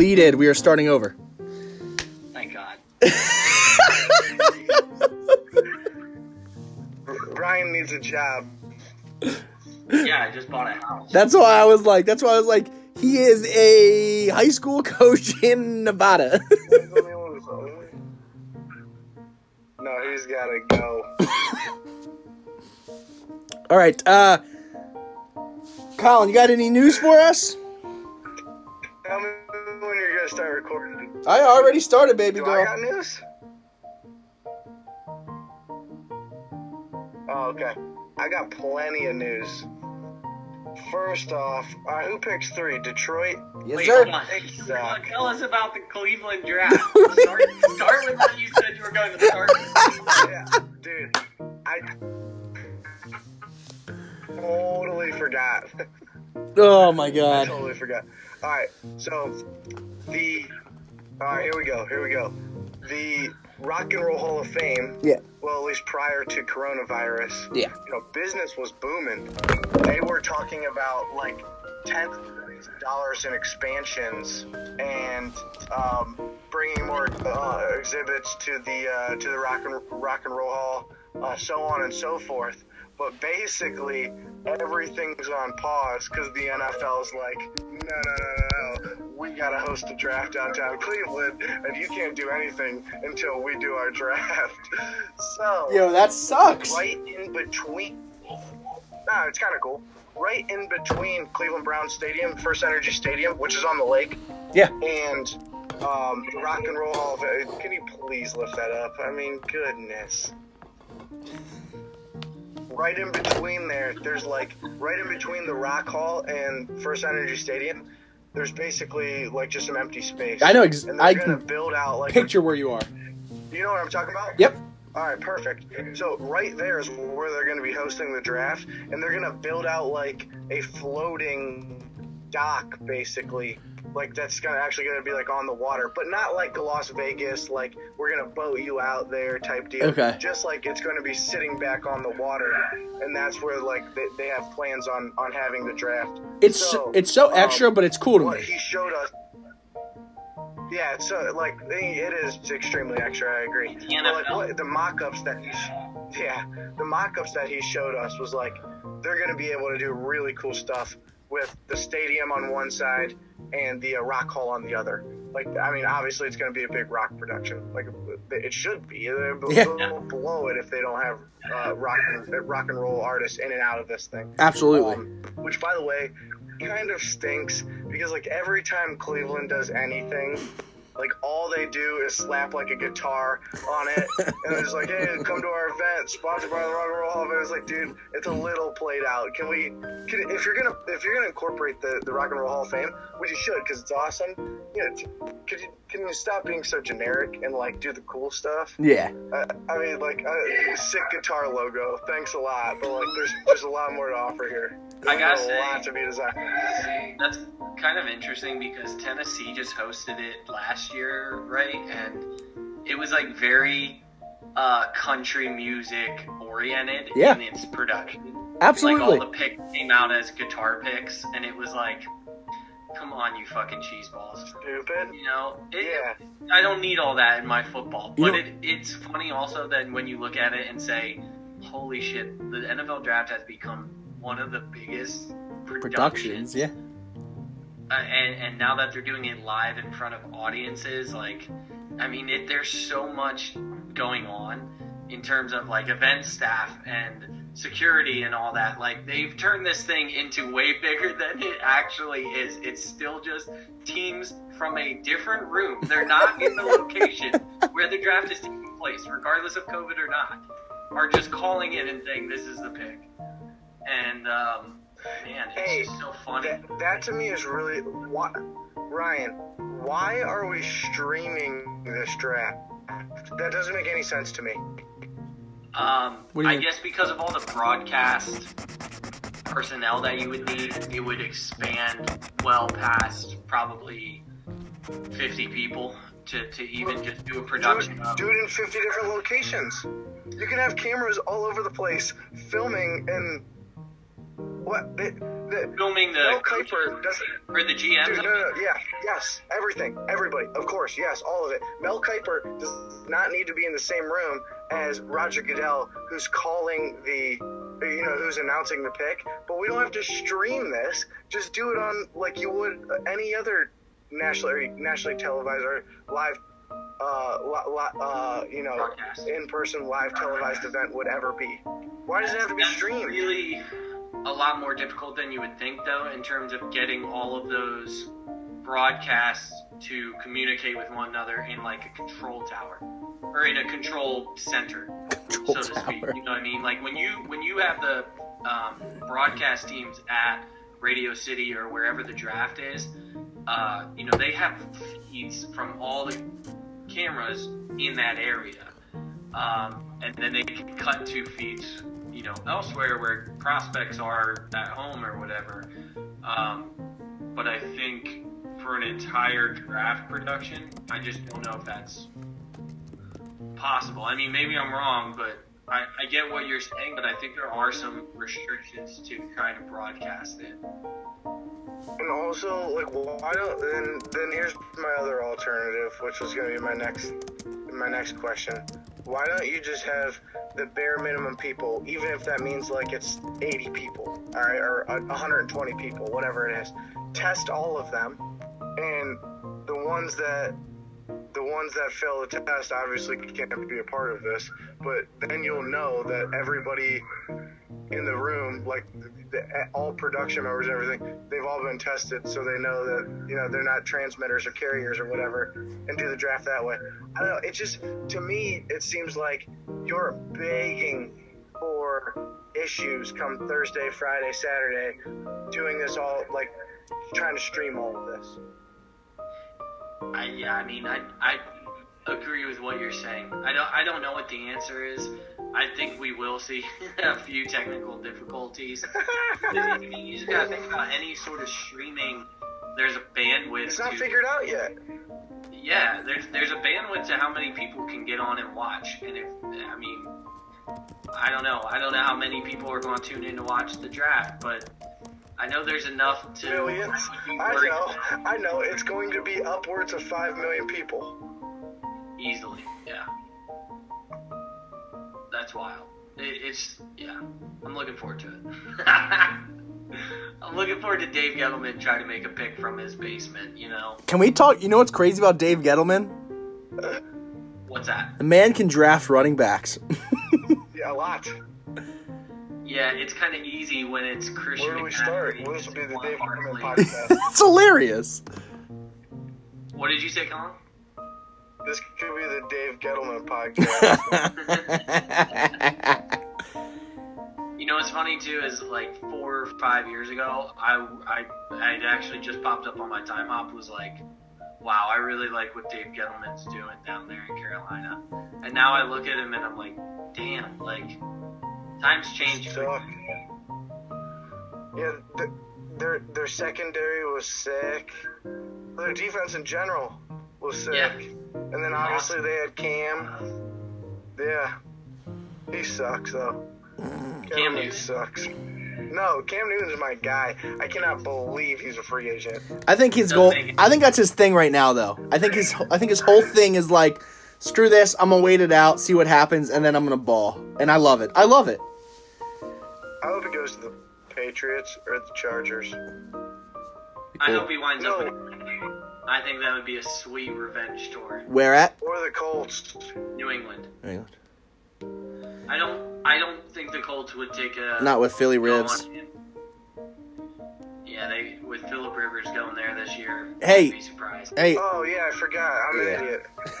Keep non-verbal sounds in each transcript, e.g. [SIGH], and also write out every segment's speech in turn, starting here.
deleted. We are starting over. Thank God. [LAUGHS] Brian needs a job. [LAUGHS] Yeah, I just bought a house. That's why I was like. That's why I was like. He is a high school [LAUGHS] coach in Nevada. no, he's gotta go. All right, uh, Colin, you got any news for us? Start recording. I already started, baby Do I got news? Oh, okay. I got plenty of news. First off, all right, who picks three? Detroit. Yes, Wait, sir. hold on. Exact. Tell us about the Cleveland draft. [LAUGHS] Start, start with what you said you were going to start. with. yeah, dude. I totally forgot. Oh my God. I god. totally forgot. All right, so the all right, here we go. Here we go. The Rock and Roll Hall of Fame. Yeah. Well, at least prior to coronavirus. Yeah. You know, business was booming. They were talking about like tens of millions of dollars in expansions and um, bringing more uh, exhibits to the uh, to the Rock and Rock and Roll Hall, uh, so on and so forth. But basically, everything's on pause because the NFL's like, no, no, no, no, no. We gotta host a draft downtown Cleveland, and you can't do anything until we do our draft. [LAUGHS] So, Yo, that sucks. right in between. Nah, it's kind of cool. Right in between Cleveland Browns Stadium, First Energy Stadium, which is on the lake, Yeah. and um, the Rock and Roll Hall of Fame. Can you please lift that up? I mean, goodness. Right in between there, there's like right in between the Rock Hall and First Energy Stadium. There's basically like just some empty space. I know ex- And they're I gonna can build out like Picture where you are. you know what I'm talking about? Yep. All right, perfect. So right there is where they're going to be hosting the draft, and they're going to build out like a floating dock, basically. Like that's gonna actually gonna be like on the water, but not like the Las Vegas, like we're gonna boat you out there type deal. Okay. Just like it's gonna be sitting back on the water, and that's where like they, they have plans on on having the draft. It's So, it's so um, extra, but it's cool to What me. he showed us. Yeah, it's uh, like it is extremely extra. I agree. The But, like what, the mock-ups that he, yeah, the mock-ups that he showed us was like they're gonna be able to do really cool stuff with the stadium on one side and the uh, rock hall on the other. Like, I mean, obviously it's gonna be a big rock production. Like, it should be. They'll Yeah. blow it if they don't have uh, rock and rock and roll artists in and out of this thing. Absolutely. Um, which, by the way, kind of stinks because like every time Cleveland does anything, like all they do is slap like a guitar on it, and it's like, hey, come to our event, sponsored by the Rock and Roll Hall of Fame. It's like, dude, it's a little played out. Can we? Can, if you're gonna if you're gonna incorporate the, the Rock and Roll Hall of Fame, which you should because it's awesome, you know, could you can you stop being so generic and like do the cool stuff? Yeah. Uh, I mean, like, uh, sick guitar logo. Thanks a lot, but like, there's there's a lot more to offer here. I gotta There's a say- lot to be desired. That's kind of interesting because Tennessee just hosted it last year, right? And it was like very uh, country music oriented Yeah. in its production. Absolutely. Like all the picks came out as guitar picks, and it was like, come on, you fucking cheeseballs. Stupid. You know, it, Yeah. I don't need all that in my football. You But know- it, it's funny also that when you look at it and say, holy shit, the NFL draft has become one of the biggest Productions. Yeah. uh, and and now that they're doing it live in front of audiences, like, I mean, it, there's so much going on in terms of like event staff and security and all that. Like, they've turned this thing into way [LAUGHS] bigger than it actually is. It's still just teams from a different room. They're not in the location [LAUGHS] where the draft is taking place, regardless of COVID or not, are just calling in and saying this is the pick. And um, man, it's Hey, just so funny. That, that to me is really why, Ryan. Why are we streaming this draft? That doesn't make any sense to me. Um, What do you I mean? guess because of all the broadcast personnel that you would need, it would expand well past probably 50 people to, to even just do a Do production it, do it in 50 different locations. You can have cameras all over the place filming in What? The, the, Filming the Kiper doesn't. or the GMs. Dude, no, no, no, yeah, yes, everything, everybody, of course, yes, all of it. Mel Kiper does not need to be in the same room as Roger Goodell, who's calling the, you know, who's announcing the pick. But we don't have to stream this. Just do it on like you would any other nationally nationally televised or live, uh, li- li- uh, you know, Broadcast. in-person live televised event would ever be. Why does it have to be streamed? really a lot more difficult than you would think, though, in terms of getting all of those broadcasts to communicate with one another in like a control tower or in a control center, Control so to speak. tower. You know what I mean? Like when you when you have the um, broadcast teams at Radio City or wherever the draft is, uh, you know they have feeds from all the cameras in that area, um, and then they can cut to feeds, you know, elsewhere where prospects are at home or whatever. Um, but I think for an entire draft production, I just don't know if that's possible. I mean, maybe I'm wrong, but I, I get what you're saying, but I think there are some restrictions to trying to broadcast it. And also, like, why don't then? Then here's my other alternative, which was going to be my next, my next question. Why don't you just have the bare minimum people, even if that means like it's 80 people, all right, or uh, 120 people, whatever it is, test all of them, and the ones that the ones that fail the test obviously can't be a part of this, but then you'll know that everybody in the room, like the, the, all production members and everything, they've all been tested, so they know that you know they're not transmitters or carriers or whatever, and do the draft that way. I don't know. It just to me, it seems like you're begging for issues come Thursday, Friday, Saturday, doing this all like trying to stream all of this. I yeah, I mean, I I agree with what you're saying. I don't I don't know what the answer is. I think we will see [LAUGHS] a few technical difficulties. [LAUGHS] I mean, you just gotta think about any sort of streaming. There's a bandwidth. It's not to, figured out yet. Yeah, there's there's a bandwidth to how many people can get on and watch, and if I mean, I don't know. I don't know how many people are going to tune in to watch the draft, but I know there's enough to. Millions. I know. I know. It's going to be upwards of five million people. Easily, yeah. That's wild. It, it's yeah. I'm looking forward to it. [LAUGHS] I'm looking forward to Dave Gettleman trying to make a pick from his basement. You know Can we talk? You know what's crazy about Dave Gettleman? what's that? The man can draft running backs. [LAUGHS] Yeah, a lot. Yeah, it's kind of easy when it's Christian. Where do we start? McCaffrey, Well, this will be the Saquon Dave Letterman Barkley. podcast. [LAUGHS] it's hilarious. What did you say, Colin? This could be the Dave Gettleman podcast. [LAUGHS] You know what's funny too is like four or five years ago, I I I actually just popped up on my time hop was like, wow, I really like what Dave Gettleman's doing down there in Carolina, and now I look at him and I'm like, damn, like times change. Suck. Yeah, th- their their secondary was sick. Their defense in general was sick. Yeah. And then obviously they had Cam. Yeah. He sucks though. Mm. Cam, Cam Newton Newton? sucks. No, Cam Newton's my guy. I cannot believe he's a free agent. I think his Doesn't goal. I think that's his thing right now, though. I think his. I think his whole thing is like, screw this. I'm gonna wait it out, see what happens, and then I'm gonna ball. And I love it. I love it. I hope he goes to the Patriots or the Chargers. I hope he winds up. No. In, I think that would be a sweet revenge tour. Where at? Or the Colts. New England. New England. I don't. I don't think the Colts would take a. Not with Philip Rivers. Yeah, they with Philip Rivers going there this year. Hey. I'd be surprised. Hey. Oh yeah, I forgot. I'm an idiot. [LAUGHS]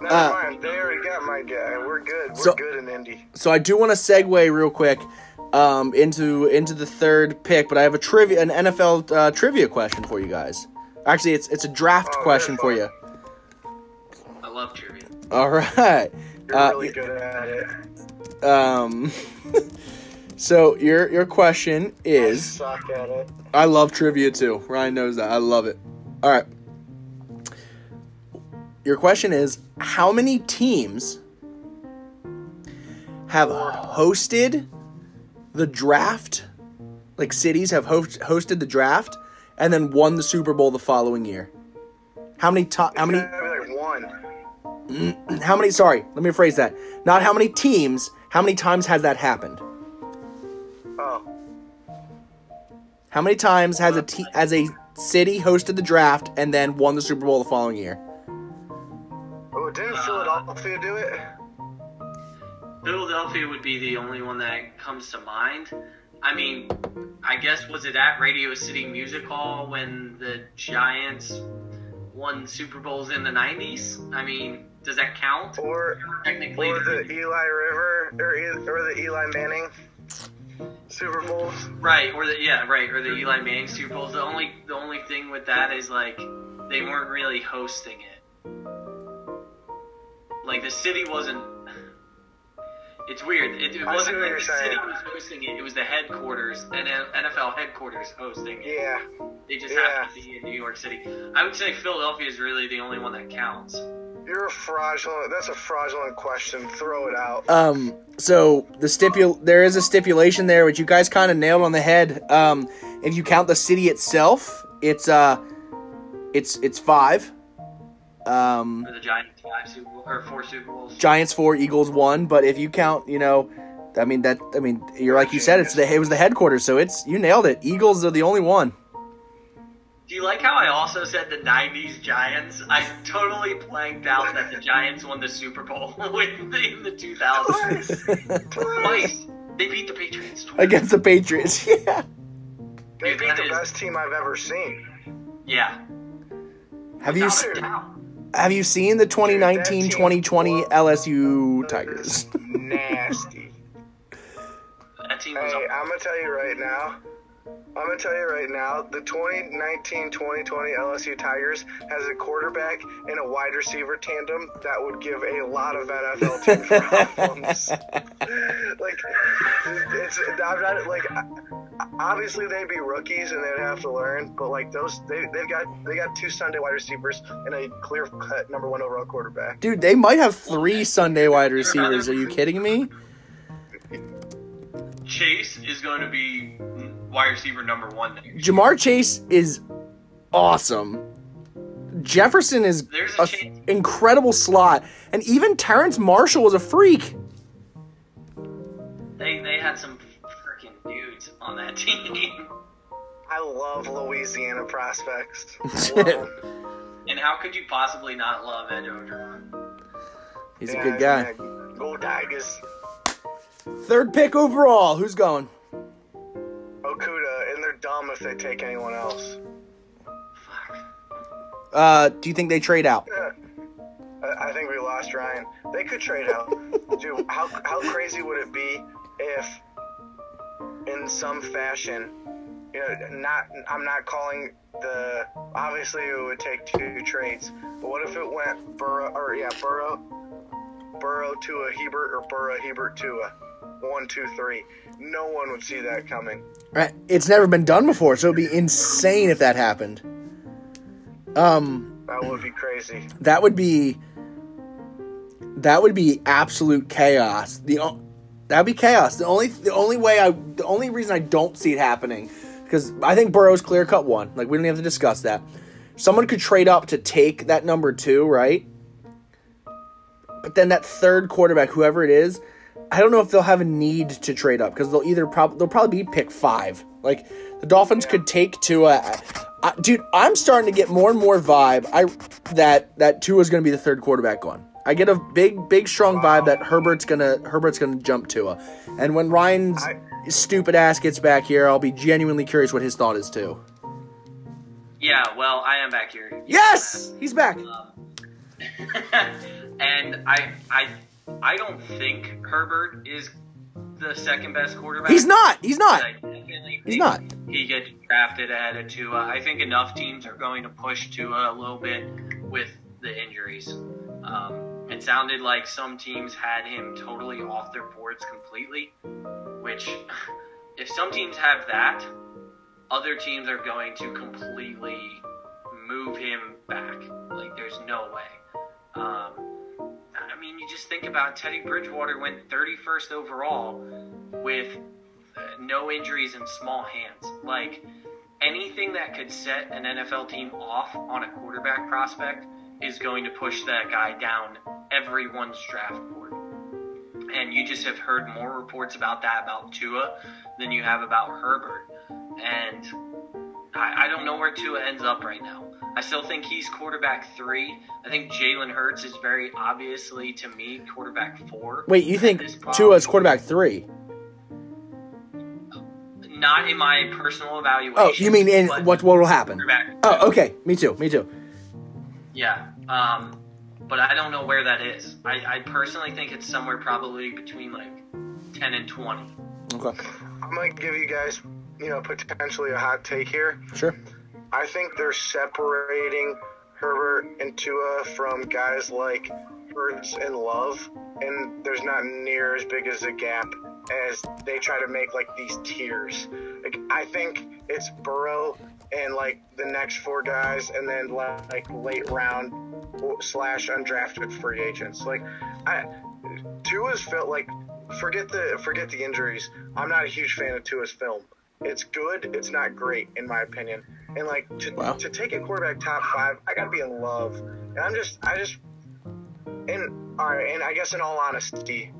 Never Uh, mind. They already got my guy. We're good. We're So- good in Indy. so I do want to segue real quick um, into into the third pick, but I have a trivia, an NFL uh, trivia question for you guys. Actually, it's it's a draft Oh, question for you. I love trivia. All right. You're Uh, really good at it. Um. [LAUGHS] so your your question I is. suck at it. I love trivia too. Ryan knows that. I love it. All right. Your question is how many teams have hosted the draft? like cities have host, hosted the draft and then won the Super Bowl the following year? How many to- how many like one. [CLEARS THROAT] how many sorry, let me rephrase that. Not how many teams, how many times has that happened? Oh, How many times has a te- as a city hosted the draft and then won the Super Bowl the following year? oh, didn't Philadelphia do it? Philadelphia would be the only one that comes to mind. I mean, I guess was it at Radio City Music Hall when the Giants won Super Bowls in the '90s? I mean, does that count? Or Technically, or the Eli River or, or the Eli Manning Super Bowls. right? Or the yeah, right? Or the Eli Manning Super Bowls. The only the only thing with that is like they weren't really hosting it. Like the city wasn't. It's weird. It, it wasn't what like you're the city was hosting it. It was the headquarters and NFL headquarters hosting it. Yeah, They just Yeah. happen to be in New York City. I would say Philadelphia is really the only one that counts. you're a fraudulent. That's a fraudulent question. Throw it out. Um, so the stipul there is a stipulation there, which you guys kind of nailed on the head. Um, if you count the city itself, it's uh, it's it's five. Um, For the Giants, five Super Bowl, or four Super Bowls. Giants four, Eagles one. But if you count, you know, I mean that. I mean, you're like you said, it's the it was the headquarters, so it's you nailed it. Eagles are the only one. Do you like how I also said the '90s Giants? I totally blanked out that the Giants won the Super Bowl [LAUGHS] in the, in the 2000s. [LAUGHS] Twice. They beat the Patriots twice. Against the Patriots, [LAUGHS] yeah. They Dude, beat the best team I've ever seen. Yeah. Have you Without s- a doubt. Have you seen the 2019-2020 LSU Tigers? [LAUGHS] Nasty. That team was Hey, a I'm gonna tell you right now. I'm gonna tell you right now. The 2019-2020 LSU Tigers has a quarterback and a wide receiver tandem that would give a lot of NFL teams [LAUGHS] problems. like, it's I'm not like. Obviously, they'd be rookies and they'd have to learn, but like those, they they've got they got two Sunday wide receivers and a clear cut number one overall quarterback. Dude, they might have three Sunday wide receivers. Are you kidding me? Chase is going to be wide receiver number one next year. Ja'Marr Chase is awesome. Jefferson is There's a a incredible slot, and even Terrence Marshall was a freak. They they had some freaking dudes on that [LAUGHS] team. I love Louisiana prospects. [LAUGHS] Love 'em. And how could you possibly not love Ed Orgeron? He's a good guy. yeah. Go Tigers. Third pick overall. Who's going? Okudah, and they're dumb if they take anyone else. Fuck. Uh, do you think they trade out? Yeah. I I think we lost Ryan. They could trade out. [LAUGHS] Dude, how, how crazy would it be if, in some fashion, you know, not I'm not calling the obviously it would take two trades, but what if it went Burrow or yeah Burrow, Burrow to a Herbert or Burrow Herbert to a one two three? No one would see that coming. Right. It's never been done before, so it'd be insane if that happened. Um, That would be crazy. that would be that would be absolute chaos. The that'd be chaos. The only the only way I the only reason I don't see it happening because I think Burrow's clear cut one. Like we don't even have to discuss that. Someone could trade up to take that number two, right? But then that third quarterback, whoever it is, I don't know if they'll have a need to trade up because they'll either probably they'll probably be pick five. Like the Dolphins could take Tua. I, dude, I'm starting to get more and more vibe. I that that Tua's going to be the third quarterback on. I get a big, big, strong vibe that Herbert's gonna Herbert's gonna jump Tua, and when Ryan's I- stupid ass gets back here, I'll be genuinely curious what his thought is too. Yeah, well, I am back here. Yes, he's back. Um, [LAUGHS] and I I I don't think Herbert is the second best quarterback. He's not. He's not. He's not. He gets drafted ahead of Tua. I think enough teams are going to push Tua a little bit with the injuries. Um, it sounded like some teams had him totally off their boards completely, which, [LAUGHS] if some teams have that, other teams are going to completely move him back. Like, there's no way. Um, I mean, you just think about Teddy Bridgewater went 31st overall with uh, no injuries and small hands. Like anything that could set an NFL team off on a quarterback prospect is going to push that guy down everyone's draft board. And you just have heard more reports about that about Tua than you have about Herbert. And I, I don't know where Tua ends up right now. I still think he's quarterback three. I think Jalen Hurts is very obviously to me quarterback four. Wait, you think this point. Tua's quarterback three? Not in my personal evaluation. Oh, you mean in what what will happen? Oh, okay. Me too. Me too. Yeah. Um, but I don't know where that is. I, I personally think it's somewhere probably between like ten and twenty. Okay. I'm gonna give you guys, you know, potentially a hot take here. Sure. I think they're separating Herbert and Tua from guys like Hurts and Love, and there's not near as big as a gap as they try to make like these tiers. Like I think it's Burrow and like the next four guys, and then like late round slash undrafted free agents. Like I, Tua's felt like forget the forget the injuries. I'm not a huge fan of Tua's film. It's good. It's not great in my opinion. And like to, Wow. to take a quarterback top five, I gotta be in love. And I'm just I just and all right. And I guess in all honesty,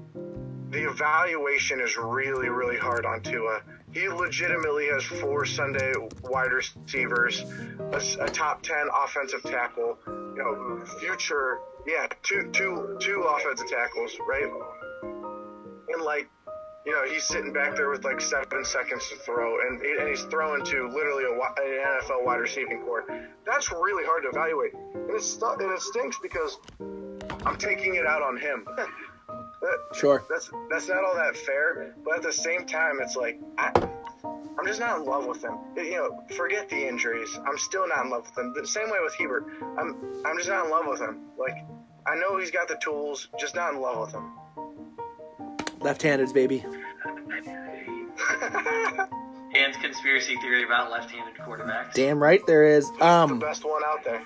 the evaluation is really really hard on Tua. He legitimately has four Sunday wide receivers, a top ten offensive tackle, you know, future yeah, two two two offensive tackles, right? And like you know, he's sitting back there with like seven seconds to throw, and, and he's throwing to literally a, an NFL wide receiving core. That's really hard to evaluate, and it's stu- and it stinks because I'm taking it out on him. [LAUGHS] That- Sure. that's that's not all that fair, but at the same time, it's like I, I'm just not in love with him. You know, forget the injuries. I'm still not in love with him. The same way with Herbert. I'm I'm just not in love with him. Like I know he's got the tools, just not in love with him. Left-handed, baby. [LAUGHS] Dan's conspiracy theory about left-handed quarterbacks. Damn right there is. the Um, best one out there.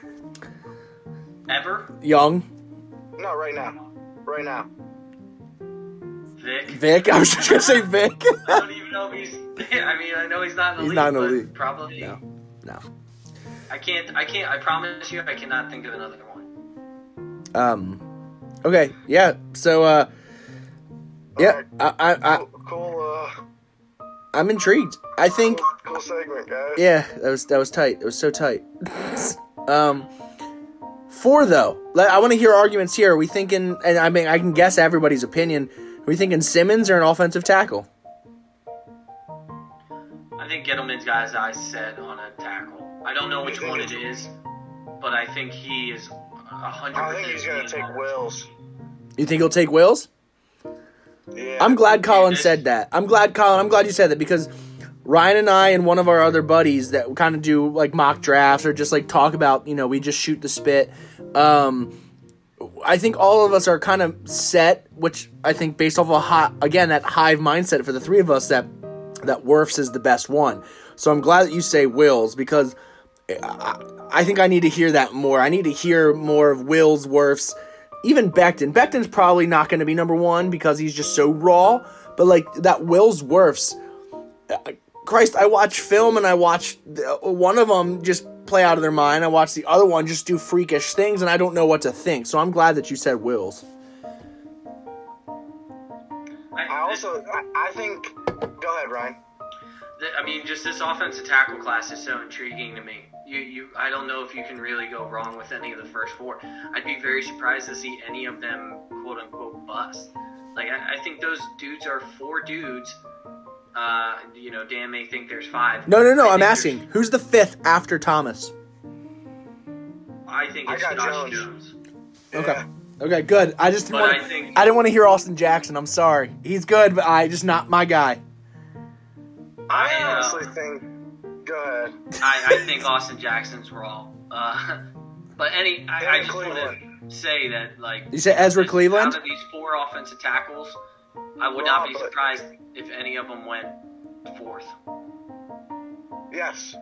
Ever? Young No, right now, right now. Vic? Vic. [LAUGHS] I was just gonna say Vic. I don't even know if he's. I mean, I know he's not in the He's league. not in the league. Probably. No. No. I can't. I can't. I promise you, I cannot think of another one. Um. Okay. Yeah. So. Uh. Yeah. I. I. I Cool, cool, uh, I'm intrigued. I think. cool, cool segment, guys. Yeah. That was. That was tight. It was so tight. um. Four though. I want to hear arguments here. Are we thinking? And I mean, I can guess everybody's opinion. Are we thinking Simmons or an offensive tackle? I think Gettleman's got his eyes set on a tackle. I don't know which one it's- but I think he is a hundred I think he's gonna take Wills. You think he'll take Wills? Yeah. I'm glad Colin said that. I'm glad Colin. I'm glad you said that because Ryan and I and one of our other buddies that kind of do like mock drafts or just like talk about you know we just shoot the spit. Um, I think all of us are kind of set, which I think based off a hot again that hive mindset for the three of us that that Wirfs is the best one. So I'm glad that you say Wills because I, I think I need to hear that more. I need to hear more of Wills, Wirfs, even Becton. Becton's probably not going to be number one because he's just so raw. But like that Wills, Wirfs, uh, Christ, I watch film and I watch one of them just play out of their mind. I watch the other one just do freakish things, and I don't know what to think. So I'm glad that you said Wills. I also, I, I think. Go ahead, Ryan. I mean, just this offensive tackle class is so intriguing to me. You, you, I don't know if you can really go wrong with any of the first four. I'd be very surprised to see any of them quote unquote bust. Like, I, I think those dudes are four dudes. Uh, you know, Dan may think there's five. No, no, no. I I'm asking who's the fifth after Thomas. I think I Josh Jones. Jones. Okay. Yeah. Okay, good. I just didn't But want. I think- I didn't want to hear Austin Jackson. I'm sorry. He's good, but I just not my guy. I I, uh, honestly think. Go ahead. I, I think Austin Jackson's raw. Uh, [LAUGHS] but any, I, I Yeah, just want to say that like You said Ezra Cleveland? Out of these four offensive tackles, I would Raw, not be but- surprised if any of them went fourth. Yes.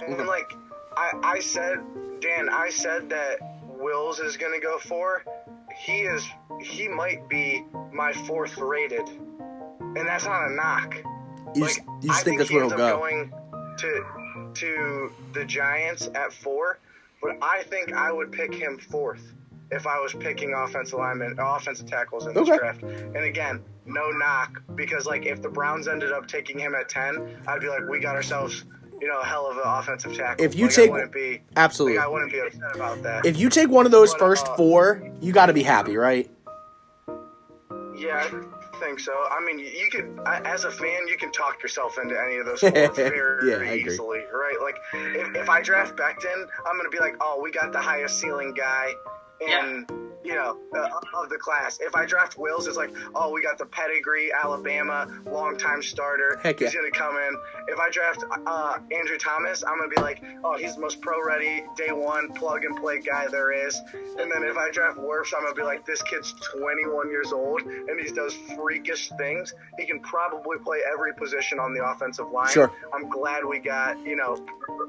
And Okay. like, I, I said, Dan, I said that Wills is gonna go four. He is. He might be my fourth rated. and that's not a knock. You Like, just, you just I think, that's where he'll go. Going to to the Giants at four, but I think I would pick him fourth if I was picking offensive linemen, offensive tackles in this Okay. draft. And again, no knock because like if the Browns ended up taking him at ten, I'd be like, we got ourselves. You know, a hell of an offensive tackle. If you Like, take- I wouldn't be, Absolutely. like, I wouldn't be upset about that. If you take one of those But, first uh, four, you got to be happy, right? Yeah, think so. I mean, you could, as a fan, you can talk yourself into any of those [LAUGHS] four very Yeah, I easily, right? Like, if, if I draft Becton, I'm going to be like, oh, we got the highest ceiling guy in, you know, uh, of the class. If I draft Wills, it's like, oh, we got the pedigree, Alabama, longtime starter. Heck yeah. He's going to come in. If I draft uh, Andrew Thomas, I'm going to be like, oh, he's the most pro-ready, day one, plug-and-play guy there is. And then if I draft Wirfs, I'm going to be like, this kid's 21 years old, and he does freakish things. He can probably play every position on the offensive line. Sure. I'm glad we got, you know,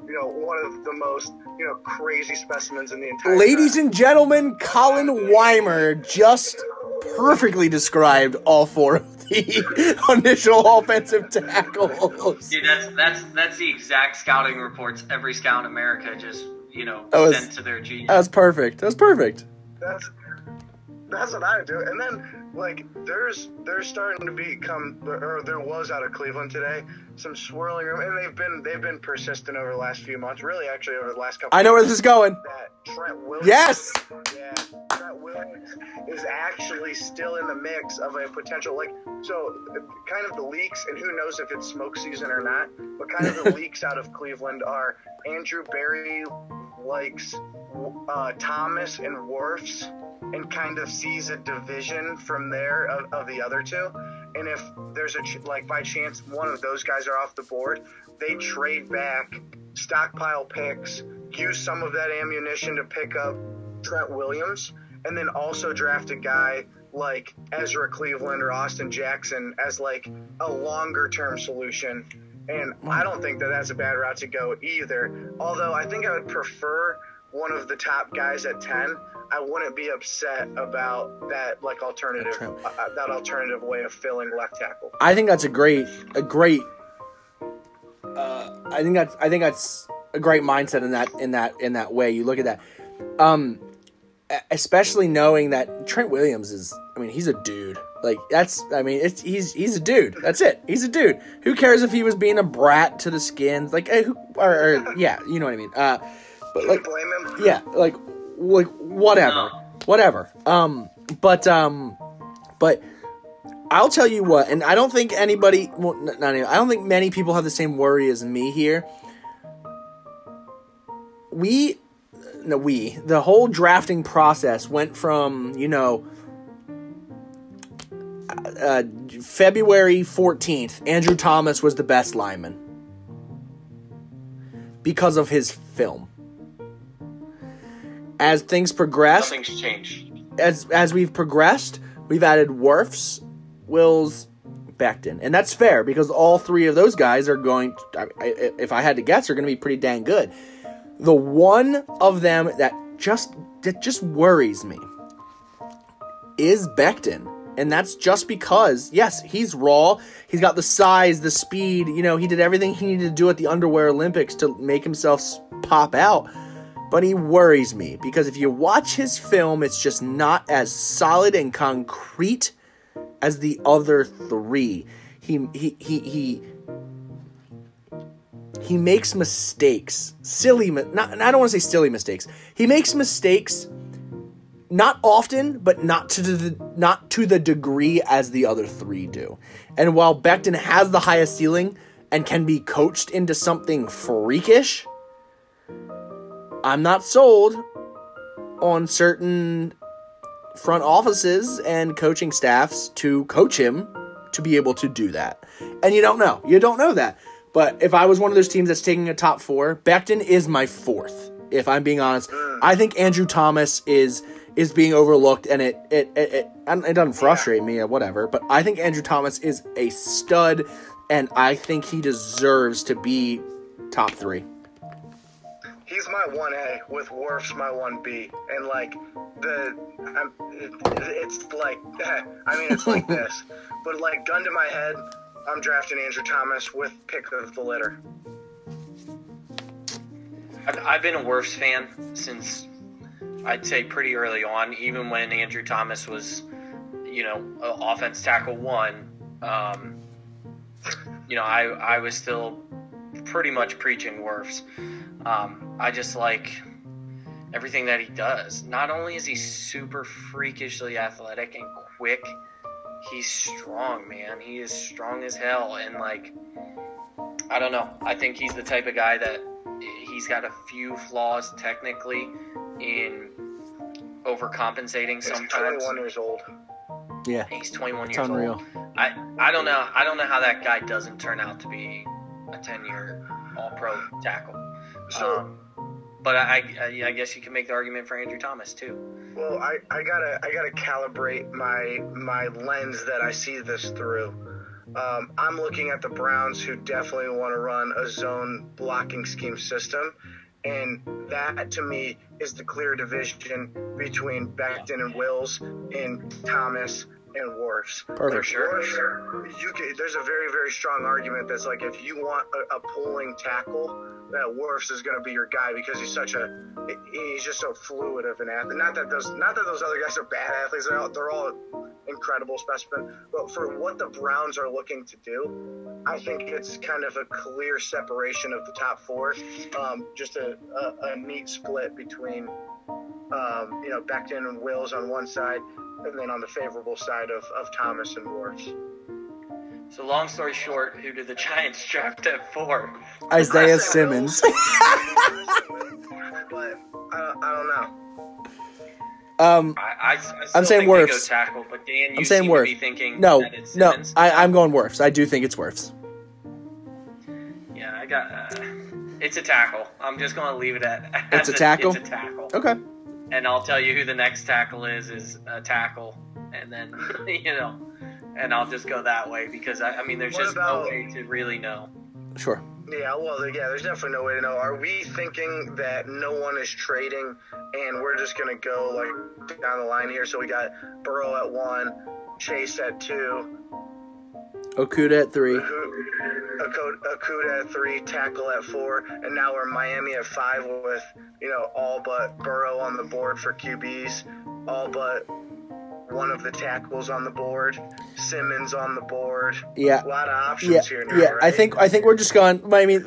you know, one of the most, you know, crazy specimens in the entire Ladies draft. and gentlemen, Colin Weimer just perfectly described all four of the [LAUGHS] initial offensive tackles. Dude, that's that's that's the exact scouting reports every scout in America just you know That was- sent to their genius. That was perfect. That was perfect. That's that's what I do. And then like there's there's starting to become or there was out of Cleveland today some swirling room and they've been they've been persistent over the last few months, really actually over the last couple I know where this is going. that Trent Williams Yes. Yeah, Trent Williams is actually still in the mix of a potential like so kind of the leaks and who knows if it's smoke season or not, but kind of the [LAUGHS] leaks out of Cleveland are Andrew Berry likes uh, Thomas and Wirfs and kind of sees a division from there of, of the other two. And if there's a ch- like by chance one of those guys are off the board, they trade back, stockpile picks, use some of that ammunition to pick up Trent Williams, and then also draft a guy like Ezra Cleveland or Austin Jackson as like a longer term solution. And I don't think that that's a bad route to go either. Although I think I would prefer one of the top guys at 10. I wouldn't be upset about that like alternative uh, that alternative way of filling left tackle. I think that's a great, a great. Uh, I think that's, I think that's a great mindset in that, in that, in that way. You look at that, um, especially knowing that Trent Williams is. I mean, he's a dude. Like that's. I mean, it's he's he's a dude. That's it. He's a dude. Who cares if he was being a brat to the skins? Like, eh, who, or, or yeah, you know what I mean. Uh, but like, Blame him. yeah, like like whatever, No. whatever. Um, but um, but I'll tell you what, and I don't think anybody, well, not any, I don't think many people have the same worry as me here. We, no, we, the whole drafting process went from you know. Uh, February 14th, Andrew Thomas was the best lineman because of his film as things progressed, Nothing's changed. as as we've progressed, we've added Wirfs, Wills, Becton, and that's fair because all three of those guys are going. To, if I had to guess, are going to be pretty dang good. The one of them that just that just worries me is Becton. And that's just because, yes, he's raw. He's got the size, the speed. You know, he did everything he needed to do at the Underwear Olympics to make himself pop out but he worries me because if you watch his film, it's just not as solid and concrete as the other three. He he he he he makes mistakes, silly. Not I don't want to say silly mistakes. He makes mistakes, not often, but not to the not to the degree as the other three do. And while Becton has the highest ceiling and can be coached into something freakish. I'm not sold on certain front offices and coaching staffs to coach him to be able to do that. And you don't know. You don't know that. But if I was one of those teams that's taking a top four, Becton is my fourth. If I'm being honest, I think Andrew Thomas is is being overlooked, and it it it, it, it doesn't frustrate me or whatever. But I think Andrew Thomas is a stud, and I think he deserves to be top three. He's my one A with Worf's my one B, and like the I'm, it, it's like [LAUGHS] I mean it's like [LAUGHS] this, but like gun to my head, I'm drafting Andrew Thomas with pick of the litter. I've, I've been a Wirfs fan since I'd say pretty early on, even when Andrew Thomas was, you know, offense tackle one. Um, you know, I I was still pretty much preaching Wirfs. Um, I just like everything that he does. Not only is he super freakishly athletic and quick, he's strong, man. He is strong as hell, and like, I don't know. I think he's the type of guy that he's got a few flaws technically in overcompensating sometimes. He's sometimes. 21 years old. Yeah, He's 21 it's years unreal. old. I I don't know. I don't know how that guy doesn't turn out to be a 10 year All Pro tackle. So, Um, but I, I I guess you can make the argument for Andrew Thomas too. well, I, I gotta I gotta calibrate my my lens that I see this through. Um, I'm looking at the Browns, who definitely want to run a zone blocking scheme system, and that to me is the clear division between Becton and Wills and Thomas and Wirfs. Perfect. sure. Wirfs, you can, there's a very very strong argument that's like if you want a, a pulling tackle, that Wirfs is going to be your guy because he's such a he's just so fluid of an athlete. Not that those not that those other guys are bad athletes. They're all, they're all incredible specimen. But for what the Browns are looking to do, I think it's kind of a clear separation of the top four. Um, just a, a, a neat split between um, you know Becton and Wills on one side, and then on the favorable side of, of Thomas and Wirfs. So long story short, who did the Giants draft at four? Isaiah Simmons. [LAUGHS] but I, I don't know. Um, I, I, I still I'm saying think they go tackle, but Dan, you I'm saying seem Wirfs. to be thinking no, that it's no, I, I'm going Wirfs. I do think it's Wirfs. Yeah, I got. Uh, it's a tackle. I'm just going to leave it at. [LAUGHS] It's as a tackle? It's a tackle. Okay. And I'll tell you who the next tackle is. Is a tackle, and then [LAUGHS] you know, and I'll just go that way because I, I mean, there's What just about- no way to really know. Sure. Yeah, well, yeah, there's definitely no way to know. Are we thinking that no one is trading and we're just going to go like down the line here? So we got Burrow at one, Chase at two, Okudah at three. Okudah at three, tackle at four, and now we're Miami at five with, you know, all but Burrow on the board for QBs, all but one of the tackles on the board, Simmons on the board. Yeah. A lot of options Yeah, here now, yeah. right? I think I think we're just going. I mean,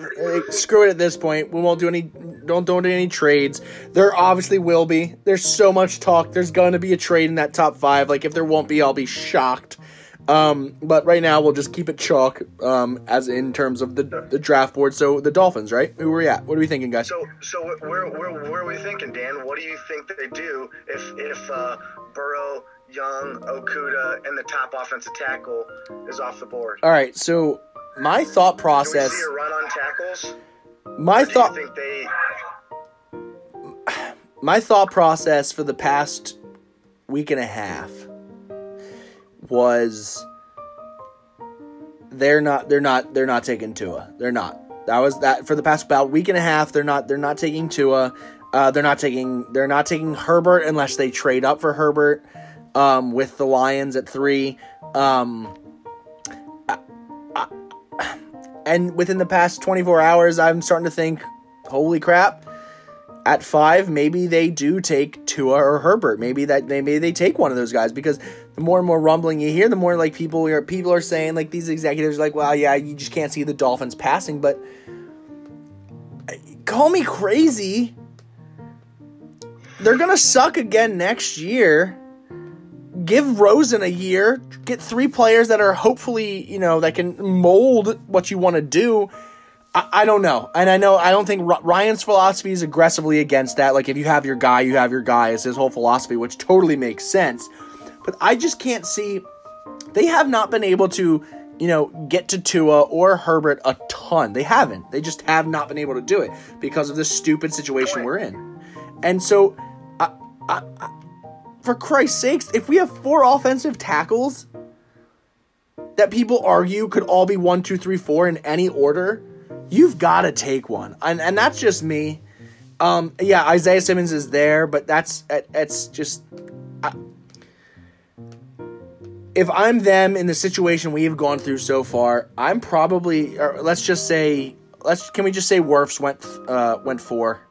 screw it at this point. We won't do any. Don't don't do any trades. There obviously will be. There's so much talk. There's going to be a trade in that top five. Like if there won't be, I'll be shocked. Um, but right now we'll just keep it chalk. Um, as in terms of the the draft board. So the Dolphins, right? Who are we at? What are we thinking, guys? So, so where, where, where are we thinking, Dan? What do you think they do if, if uh, Burrow, Young, Okudah, and the top offensive tackle is off the board? All right. So my thought Do we process. see a run on tackles? My thought. they? my thought process for the past week and a half was they're not they're not they're not taking Tua. They're not. That was that for the past about week and a half. They're not they're not taking Tua. Uh, they're not taking they're not taking Herbert unless they trade up for Herbert um, with the Lions at three. Um, and within the past 24 hours, I'm starting to think, holy crap, at five, maybe they do take Tua or Herbert. Maybe that they maybe they take one of those guys because the more and more rumbling you hear, the more like people are people are saying like these executives are like, well, yeah, you just can't see the Dolphins passing, but call me crazy. They're gonna suck again next year. Give Rosen a year. Get three players that are hopefully, you know, that can mold what you want to do. I, don't know, and I know I don't think Ryan's philosophy is aggressively against that. Like if you have your guy, you have your guy. Is his whole philosophy, which totally makes sense. But I just can't see. They have not been able to, you know, get to Tua or Herbert a ton. They haven't. They just have not been able to do it because of this stupid situation we're in. And so, I, I, for Christ's sakes, if we have four offensive tackles that people argue could all be one, two, three, four in any order, you've got to take one. And, and that's just me. Um, yeah, Isaiah Simmons is there, but that's it's just. If I'm them in the situation we've gone through so far, I'm probably. Let's just say, let's can we just say Wirfs went uh, went four.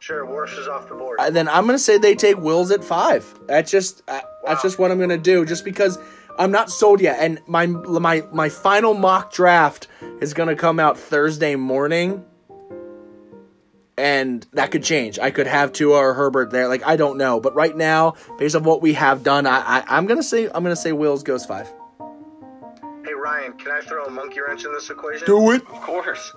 Sure, Wirfs is off the board. Uh, then I'm gonna say they take Wills at five. That's just uh, that's just what I'm gonna do. Just because I'm not sold yet, and my my my final mock draft is gonna come out Thursday morning, and that could change. I could have Tua or Herbert there. Like I don't know, but right now, based on what we have done, I, I I'm gonna say I'm gonna say Wills goes five. hey Ryan, can I throw a monkey wrench in this equation? Do it. Of course.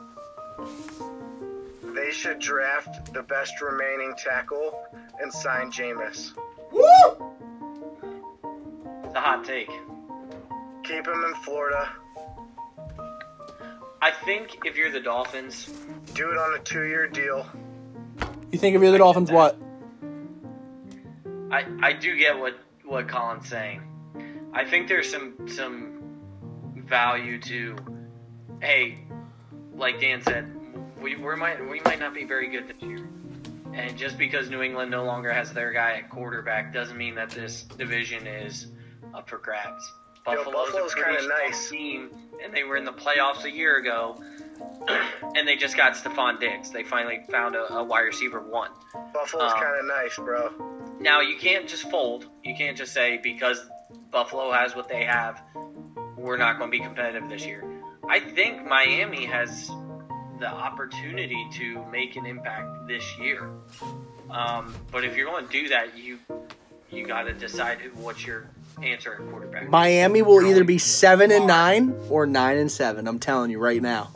They should draft the best remaining tackle and sign Jameis. It's a hot take. Keep him in Florida. I think if you're the Dolphins, Do it on a two-year deal. You think if you're the Dolphins, what? I, I do get what, what Colin's saying. I think there's some some value to, hey, like Dan said, we we might we might not be very good this year, and just because New England no longer has their guy at quarterback doesn't mean that this division is up for grabs. Yo, Buffalo's, Buffalo's kinda strong nice. team, and they were in the playoffs a year ago, [CLEARS THROAT] and they just got Stefon Diggs. They finally found a, a wide receiver one. Buffalo's Um, kind of nice, bro. Now you can't just fold. You can't just say because Buffalo has what they have, we're not going to be competitive this year. I think Miami has the opportunity to make an impact this year. Um, but if you're going to do that, you you got to decide who- what's your answer at quarterback. Miami will either be seven and nine or nine and seven. I'm telling you right now.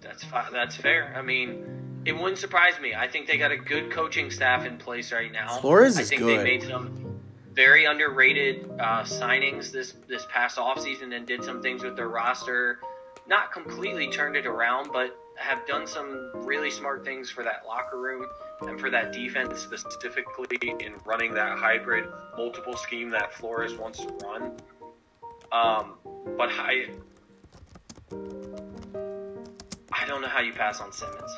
That's fi- that's fair. I mean, it wouldn't surprise me. I think they got a good coaching staff in place right now. Flores I think good. they made some very underrated uh, signings this this past offseason and did some things with their roster. Not completely turned it around, but have done some really smart things for that locker room and for that defense specifically in running that hybrid multiple scheme that Flores wants to run. Um, but I, I don't know how you pass on Simmons.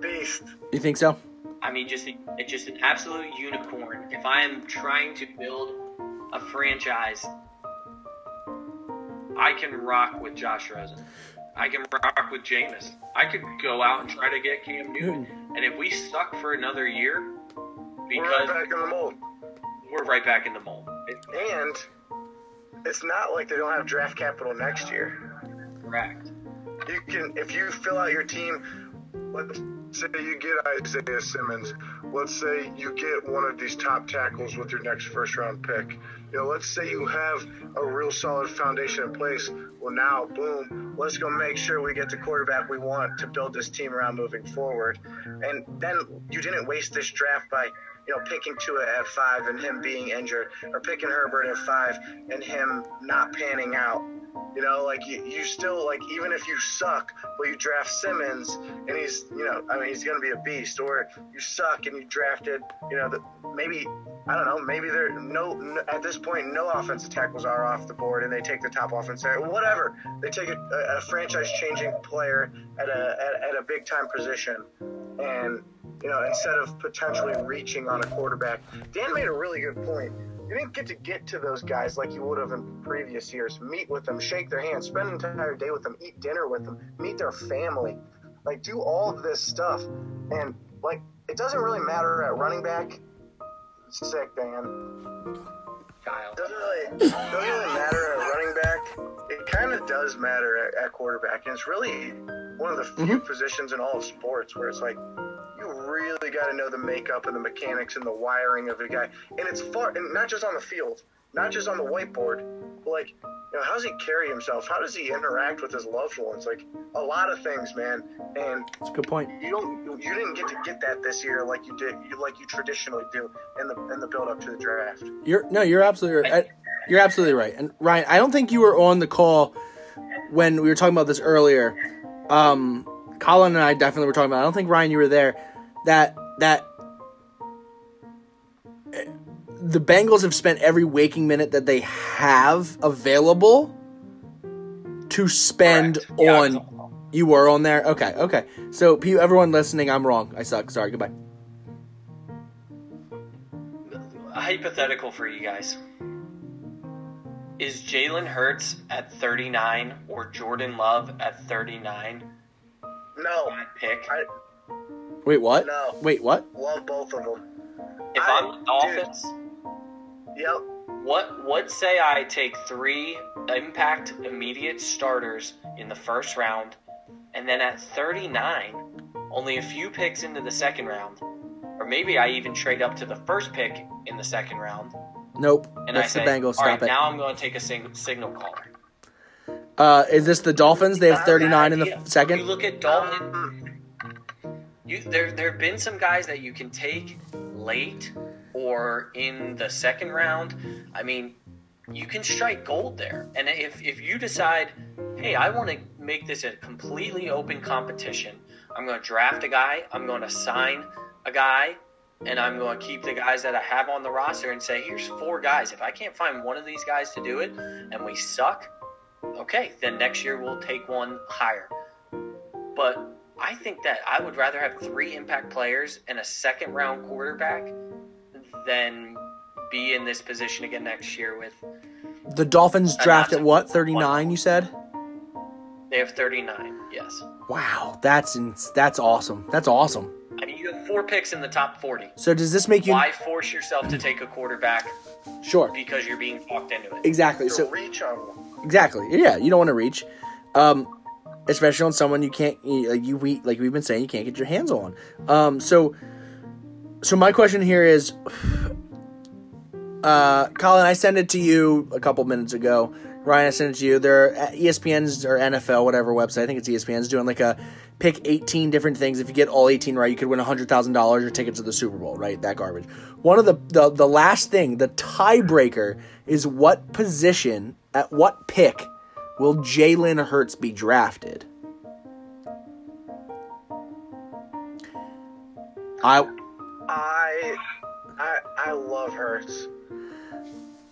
Beast. You think so? I mean, just it's just an absolute unicorn. If I am trying to build a franchise, I can rock with Josh Rosen. I can rock with Jameis. I could go out and try to get Cam Newton. Hmm. And if we suck for another year, We're right because back in the mold. we're right back in the mold. And it's not like they don't have draft capital next year. correct. You can, if you fill out your team, let's say you get Isaiah Simmons. Let's say you get one of these top tackles with your next first round pick. You know, let's say you have a real solid foundation in place. Well, now, boom, let's go make sure we get the quarterback we want to build this team around moving forward. And then you didn't waste this draft by, you know, picking Tua at five and him being injured, or picking Herbert at five and him not panning out. You know, like you, you still like even if you suck, but you draft Simmons and he's you know I mean he's gonna be a beast, or you suck and you drafted you know the, maybe I don't know maybe there no, no at this point no offensive tackles are off the board and they take the top offensive whatever they take a, a, a franchise changing player at a at, at a big time position and you know instead of potentially reaching on a quarterback. Dan made a really good point. You didn't get to get to those guys like you would have in previous years. Meet with them, shake their hands, spend an entire day with them, eat dinner with them, meet their family. Like, do all of this stuff. And, like, it doesn't really matter at running back. Sick, Dan. Kyle. Doesn't really, doesn't really matter at running does matter at, at quarterback. And it's really one of the few mm-hmm. positions in all of sports where it's like, you really got to know the makeup and the mechanics and the wiring of the guy. And it's far, and not just on the field, not just on the whiteboard, but like, you know, how does he carry himself? How does he interact with his loved ones? Like a lot of things, man. And it's a good point. you don't, you didn't get to get that this year like you did, like you traditionally do in the in the build up to the draft. You're no, you're absolutely right. You're absolutely right. And Ryan, I don't think you were on the call when we were talking about this earlier. Um, Colin and I definitely were talking about. it. I don't think Ryan, you were there. That that the Bengals have spent every waking minute that they have available to spend Yeah, on You were on there. Okay, okay. So, everyone listening, I'm wrong. I suck. Sorry. Goodbye. A hypothetical for you guys. Is Jalen Hurts at 39 or Jordan Love at 39 No, pick? I Wait, what? No. Wait, what? love both of them. If I- I'm the Dolphins, Yep. what what say I take three impact immediate starters in the first round, and then at 39, only a few picks into the second round, or maybe I even trade up to the first pick in the second round, Nope. and I That's say, the Bengals. Stop right, it. now I'm going to take a sing- signal caller. Uh, is this the Dolphins? They have 39 in the idea. f- You second. look at Dalton. You there there have been some guys that you can take late or in the second round. I mean, you can strike gold there. And if if you decide, hey, I want to make this a completely open competition, I'm going to draft a guy, I'm going to sign a guy, and I'm going to keep the guys that I have on the roster and say, here's four guys. If I can't find one of these guys to do it, and we suck, okay, then next year we'll take one higher. But I think that I would rather have three impact players and a second round quarterback than be in this position again next year with The Dolphins draft at what? 39, you said? they have 39 yes Wow, that's that's awesome. That's awesome. Four picks in the top 40 So does this make you why force yourself to take a quarterback sure? because you're being talked into it Exactly. To So reach on one. exactly. Yeah, you don't want to reach, um, especially on someone you can't you- like you we like we've been saying you can't get your hands on. Um, so so my question here is, [SIGHS] uh, Colin, I sent it to you a couple minutes ago. Ryan, I sent it to you. There, uh, E ESPN's or NFL, whatever website. I think it's ESPN's doing like a pick 18 different things. If you get all 18 right, you could win $100,000 or tickets to the Super Bowl, right? That garbage. One of the, the, the last thing, the tiebreaker, is what position, at what pick will Jalen Hurts be drafted? I I, I, I love Hurts.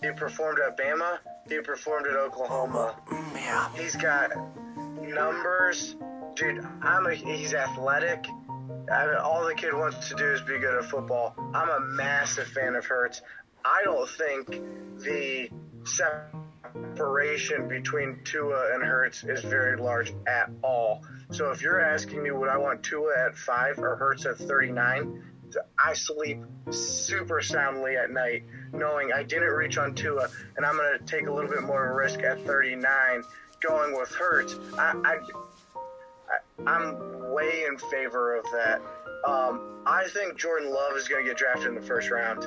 He performed at Bama. He performed at Oklahoma. Mm, yeah. He's got numbers, dude. I'm a. He's athletic. I mean, all the kid wants to do is be good at football. I'm a massive fan of Hurts. I don't think the separation between Tua and Hurts is very large at all. So if you're asking me would I want Tua at five or Hurts at 39, I sleep super soundly at night knowing I didn't reach on Tua and I'm going to take a little bit more of a risk at 39 going with Hurts. I, I, I'm way in favor of that. Um, I think Jordan Love is going to get drafted in the first round,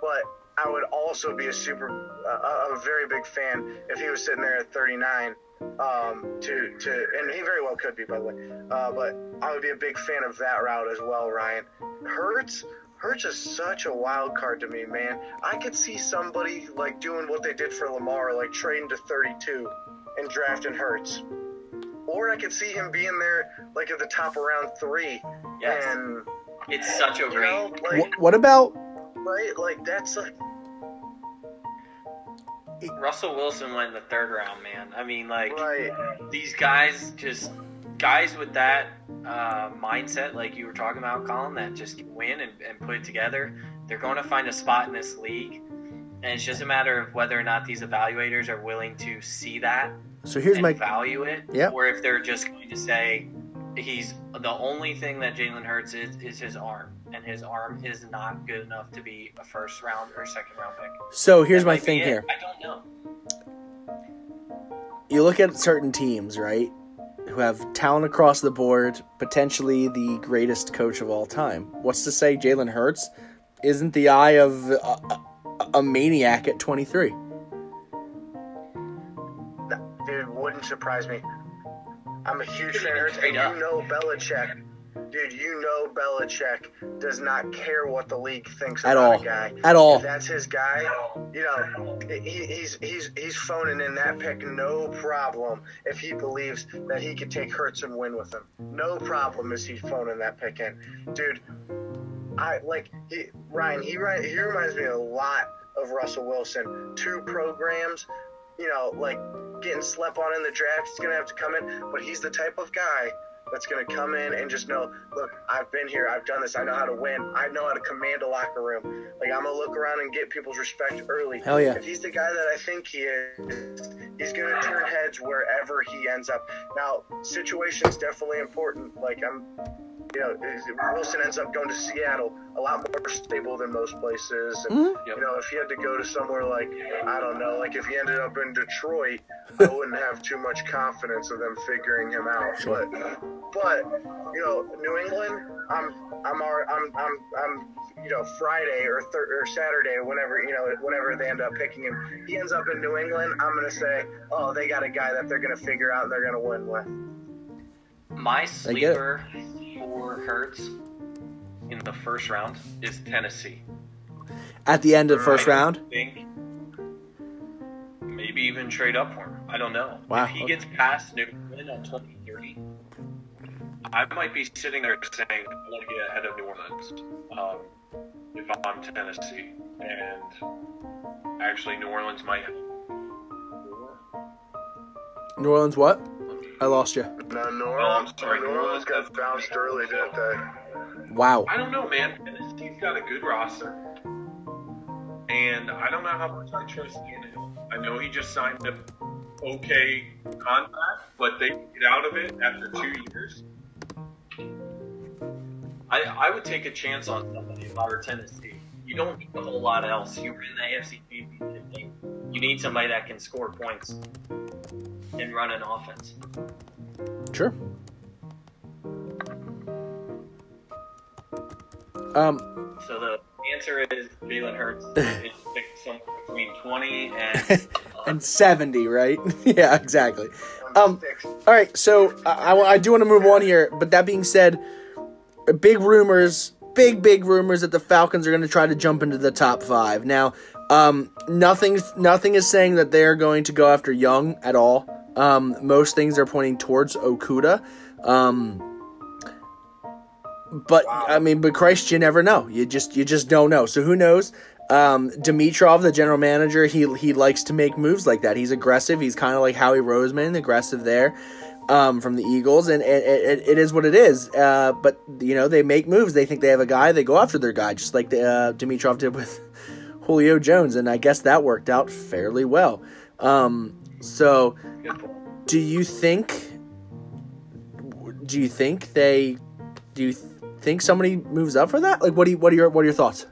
but I would also be a super, uh, a very big fan if he was sitting there at 39. Um, to to and he very well could be by the way, uh, but I would be a big fan of that route as well, Ryan. Hurts. Hurts is such a wild card to me, man. I could see somebody like doing what they did for Lamar, like trading to 32 and drafting Hurts. Or I could see him being there like at the top of round three. yes And it's such a you know, great like Wh- what about right, like that's like russell wilson went in the third round man i mean like right. these guys just guys with that uh, mindset like you were talking about colin that just win and, and put it together they're going to find a spot in this league and it's just a matter of whether or not these evaluators are willing to see that so here's and my value it Yep. or if they're just going to say he's the only thing that Jalen Hurts is is his arm and his arm is not good enough to be a first round or second round pick so here's That my thing here. I don't know you look at certain teams, right, who have talent across the board, potentially the greatest coach of all time. What's to say Jalen Hurts isn't the eye of a, a, a maniac at 23? Dude, wouldn't surprise me. I'm a huge fan of Hurts, and you up. know Belichick. Dude, you know Belichick does not care what the league thinks At about all. a guy. At all. If that's his guy, you know, he, he's he's he's phoning in that pick no problem if he believes that he could take Hurts and win with him. No problem is he phoning that pick in, dude. I like he Ryan. He ri- he reminds me a lot of Russell Wilson. Two programs, you know, like getting slept on in the draft. He's gonna have to come in, but he's the type of guy that's going to come in and just know, look, I've been here, I've done this, I know how to win, I know how to command a locker room. Like I'm gonna look around and get people's respect early. Hell yeah. If he's the guy that I think he is, he's gonna turn heads wherever he ends up. Now, situation's definitely important. Like I'm you know, Wilson ends up going to Seattle, a lot more stable than most places. And, Mhm. you know, if he had to go to somewhere like, I don't know, like if he ended up in Detroit, [LAUGHS] I wouldn't have too much confidence of them figuring him out. Sure. But, but, you know, New England, I'm, I'm, alre- I'm, I'm, I'm, you know, Friday or thir- or Saturday, whenever, you know, whenever they end up picking him, he ends up in New England. I'm gonna say, oh, they got a guy that they're gonna figure out and they're gonna win with. My get it. sleeper for Hurts in the first round is Tennessee. At the end of the first round. think maybe even trade up for him. I don't know. Wow, If he okay. gets past New England on 2030, I might be sitting there saying, I want to get ahead of New Orleans um, if I'm Tennessee. And actually, New Orleans might have. New Orleans, what? I lost you. No, New Oh, I'm Orleans, sorry, New Orleans got bounced early, didn't they? Wow. I don't know, man. Tennessee's got a good roster. And I don't know how much I trust Tannehill. I know he just signed a okay contract, but they get out of it after two years. I, I would take a chance on somebody if I were Tennessee. You don't need a whole lot else. You were in the AFC championship game. You need somebody that can score points and run an offense. Sure. Um, So the answer is Jalen Hurts [LAUGHS] is somewhere between 20 and [LAUGHS] and 70, right? [LAUGHS] yeah, exactly. Um, all right, so I, I, I do want to move on here, but that being said, big rumors, big, big rumors that the Falcons are going to try to jump into the top five. Now, um, nothing's, nothing is saying that they are going to go after Young at all. Um, most things are pointing towards Okudah. Um, but I mean, but Christ, you never know. You just you just don't know. So who knows? Um, Dimitroff, the general manager, he he likes to make moves like that. He's aggressive. He's kind of like Howie Roseman, aggressive there um, from the Eagles, and it, it, is what it is. Uh, but you know, they make moves. They think they have a guy. They go after their guy, just like the, uh, Dimitroff did with [LAUGHS] Julio Jones, and I guess that worked out fairly well. Um, so, do you think? Do you think they? Do you think somebody moves up for that? Like, what do you? What are your? What are your thoughts?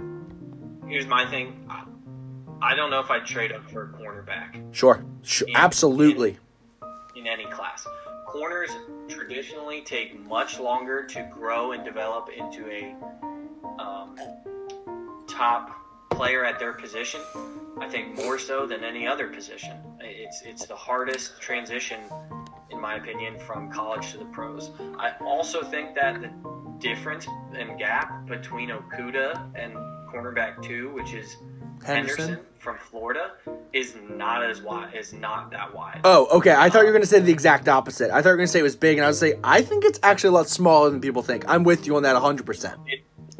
Here's my thing. I- don't know if I'd trade up for a cornerback Sure, sure, Yeah. absolutely. in any class. Corners traditionally take much longer to grow and develop into a um, top player at their position. I think more so than any other position. It's it's the hardest transition, in my opinion, from college to the pros. I also think that the difference and gap between Okudah and cornerback two, which is Henderson? Henderson from Florida, is not as wide. Is not that wide. Oh, okay. I thought you were going to say the exact opposite. I thought you were going to say it was big, and I would say I think it's actually a lot smaller than people think. I'm with you on that 100. percent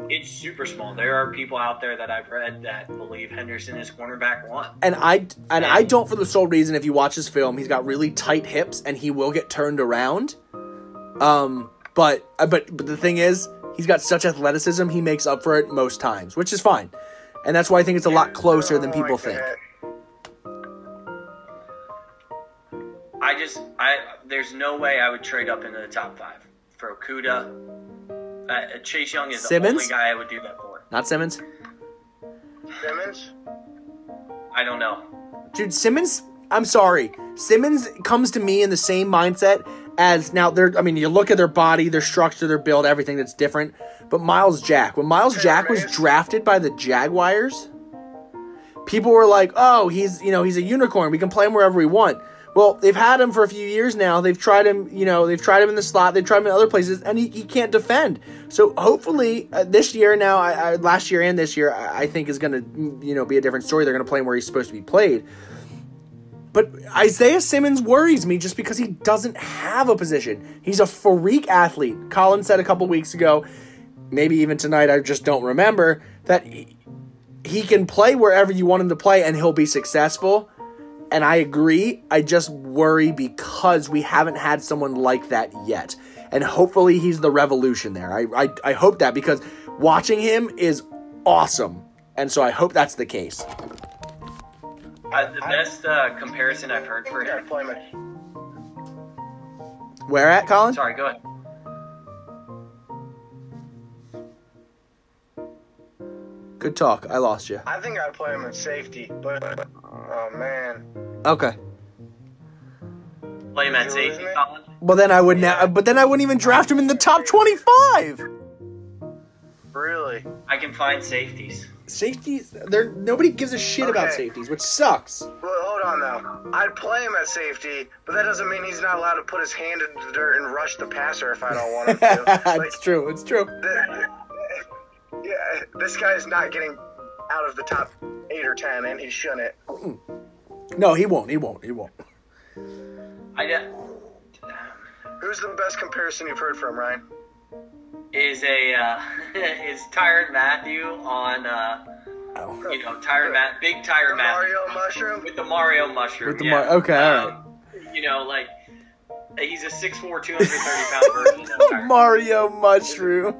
it's super small. There are people out there that I've read that believe Henderson is cornerback one. And I and I don't for the sole reason. If you watch his film, he's got really tight hips, and he will get turned around. Um, but uh, but but the thing is, he's got such athleticism. He makes up for it most times, which is fine. And that's why I think it's a lot closer than people like think. I just, I there's no way I would trade up into the top five for Okudah. Uh, Chase Young is Simmons? the only guy I would do that for. Not Simmons, Simmons? I don't know. dude. Simmons. I'm sorry. Simmons comes to me in the same mindset as now. They're. I mean, you look at their body, their structure, their build, everything that's different. But Myles Jack, when Myles Jack was drafted by the Jaguars, people were like, "Oh, he's you know he's a unicorn. We can play him wherever we want." Well, they've had him for a few years now. They've tried him, you know, they've tried him in the slot. They've tried him in other places, and he, he can't defend. So hopefully uh, this year now, I, I, last year and this year, I, I think is going to, you know, be a different story. They're going to play him where he's supposed to be played. But Isaiah Simmons worries me just because he doesn't have a position. He's a freak athlete. Colin said a couple weeks ago, maybe even tonight, I just don't remember, that he, he can play wherever you want him to play and he'll be successful. And I agree. I just worry because we haven't had someone like that yet. And hopefully he's the revolution there. I, I, I hope that because watching him is awesome. And so I hope that's the case. Uh, the best uh, comparison I've heard for Yeah, him. Where at, Colin? Sorry, go ahead. Good talk. I lost you. I think I'd play him at safety, but oh man, Okay. Play him at safety. Colin. Well, then I would now, but then I wouldn't even draft him in the top 25. really? I can find safeties. Safeties, there nobody gives a shit about safeties, which sucks. Well, hold on though. I'd play him at safety, but that doesn't mean he's not allowed to put his hand in the dirt and rush the passer if I don't want him to. [LAUGHS] Like, it's true. It's true. th- yeah, this guy's not getting out of the top eight or ten, and he shouldn't. No, he won't. He won't. He won't. I uh, Who's the best comparison you've heard from, Ryan? is a uh, [LAUGHS] is Tyrann Mathieu on uh, Oh. you know Tired Matt big Tired The Matthew Mario mushroom? with the Mario mushroom. With the yeah. Mar- okay, all Um, You know, like he's a 6'4", 230 pound [LAUGHS] version of Tired Mario mushroom.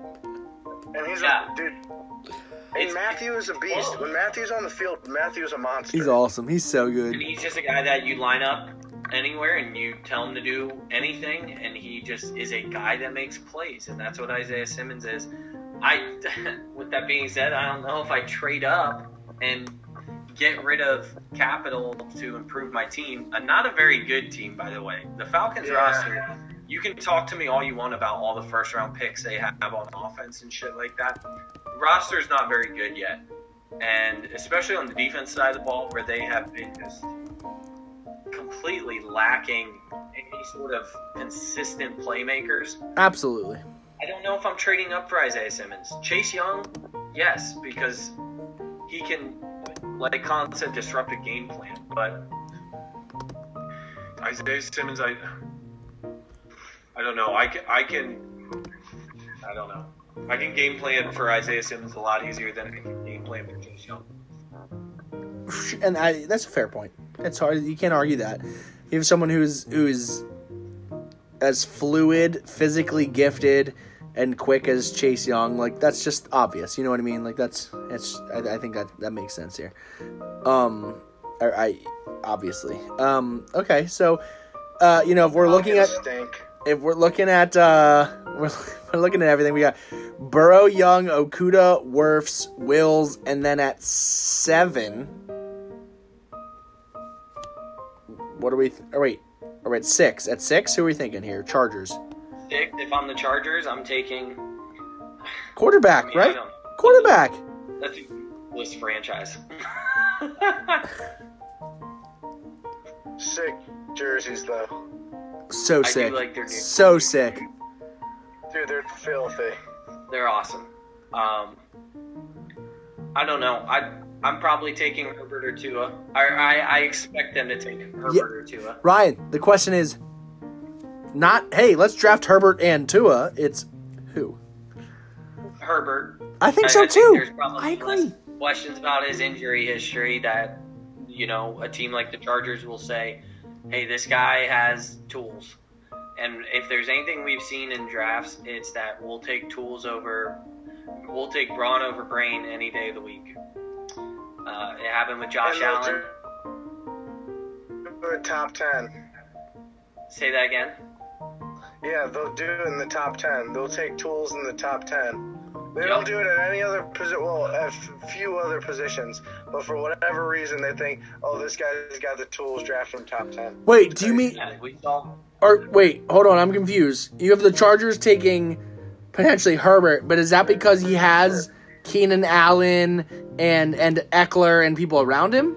And he's Yeah. a dude. It's- And Mathieu is a beast. When Mathieu's on the field, Mathieu's a monster. He's awesome. He's so good. And he's just a guy that you line up anywhere and you tell him to do anything, and he just is a guy that makes plays, and that's what Isaiah Simmons is. I, [LAUGHS] with that being said, I don't know if I trade up and get rid of capital to improve my team. Uh, not a very good team, by the way. The Falcons Yeah. roster. You can talk to me all you want about all the first round picks they have on offense and shit like that. roster's not very good yet. And especially on the defense side of the ball, where they have been just completely lacking any sort of consistent playmakers. Absolutely. I don't know if I'm trading up for Isaiah Simmons. Chase Young, yes, because he can, like Colin said, disrupt a game plan. But Isaiah Simmons, I, I don't know. I can, I can, I don't know. I can game plan for Isaiah Simmons a lot easier than I can game plan for Chase Young. [SIGHS] And I, that's a fair point. It's hard. You can't argue that. You have someone who's who's as fluid, physically gifted, and quick as Chase Young. Like that's just obvious. You know what I mean? Like that's it's. I, I think that that makes sense here. Um, I, I obviously. Um, okay, so uh, you know if we're looking at stink. If we're looking at uh [LAUGHS] we're, [LAUGHS] we're looking at everything we got Burrow, Young, Okudah, Wirfs, Wills, and then at seven. What are we? Th- oh wait, oh at six. At six, who are we thinking here? Chargers Six, if I'm the Chargers, I'm taking. quarterback, I mean, right? Quarterback. That's a list franchise. [LAUGHS] Sick jerseys though. So do sick. like their new- so sick. Dude, they're filthy. They're awesome. Um, I don't know. I I'm probably taking Herbert or Tua. I I, I expect them to take Herbert Yeah. or Tua. Ryan, the question is not hey, let's draft Herbert and Tua. It's who? Herbert. I think I- so I too. there's I agree. questions about his injury history that you know a team like the Chargers will say, "Hey, this guy has tools." And if there's anything we've seen in drafts, it's that we'll take tools over, we'll take brawn over brain any day of the week. Uh, it happened with Josh And Allen. it top ten. Say that again. Yeah, they'll do it in the top ten. They'll take tools in the top ten. They Yep. don't do it at any other position. Well, a f- few other positions, but for whatever reason, they think, oh, this guy's got the tools. Draft him top ten. Wait, do you mean Yeah, we saw. Or wait, hold on, I'm confused. You have the Chargers taking potentially Herbert, but is that because he has Keenan Allen and and Ekeler and people around him?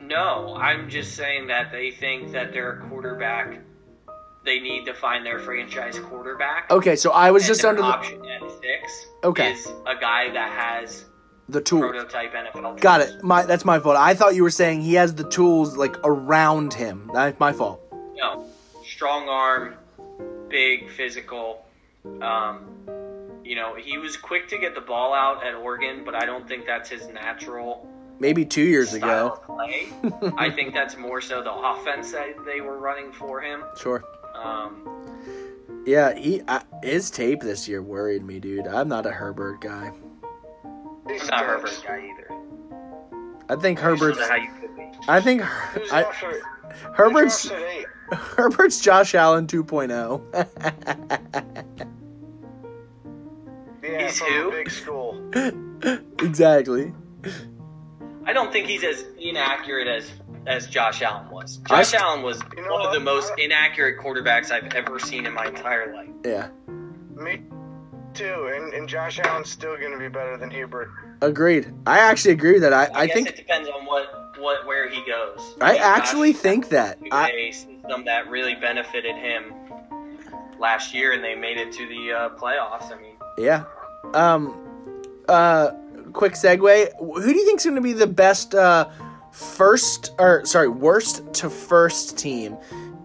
No, I'm just saying that they think that their quarterback, they need to find their franchise quarterback. Okay, so I was just under the, option at six. Okay. is a guy that has the tools. prototype NFL. Got it. My that's my fault. I thought you were saying he has the tools like around him. That's my fault. No, strong arm, big, physical. Um, you know, he was quick to get the ball out at Oregon, but I don't think that's his natural maybe two years ago. I think that's more so the offense that they were running for him. [LAUGHS] Sure. Um, Yeah, he I, his tape this year worried me, dude. I'm not a Herbert guy. He I'm not a Herbert guy either. I think I Herbert's. know how you could be. I think Who's I, after? Herbert's drafts at eight? Herbert's Josh Allen oh. 2.0. Yeah, He's from who? a big school. [LAUGHS] exactly. I don't think he's as inaccurate as as Josh Allen was. Josh st- Allen was You know one of the most I- inaccurate quarterbacks I've ever seen in my entire life. Yeah. Me too. And, and Josh Allen's still going to be better than Hubert. Agreed. I actually agree with that. I, I, I guess think it depends on what, what where he goes. I mean, actually Josh think that. Allen I, a system that really benefited him last year, and they made it to the uh, playoffs. I mean, yeah. Um uh quick segue. Who do you think's going to be the best uh first or sorry, worst to first team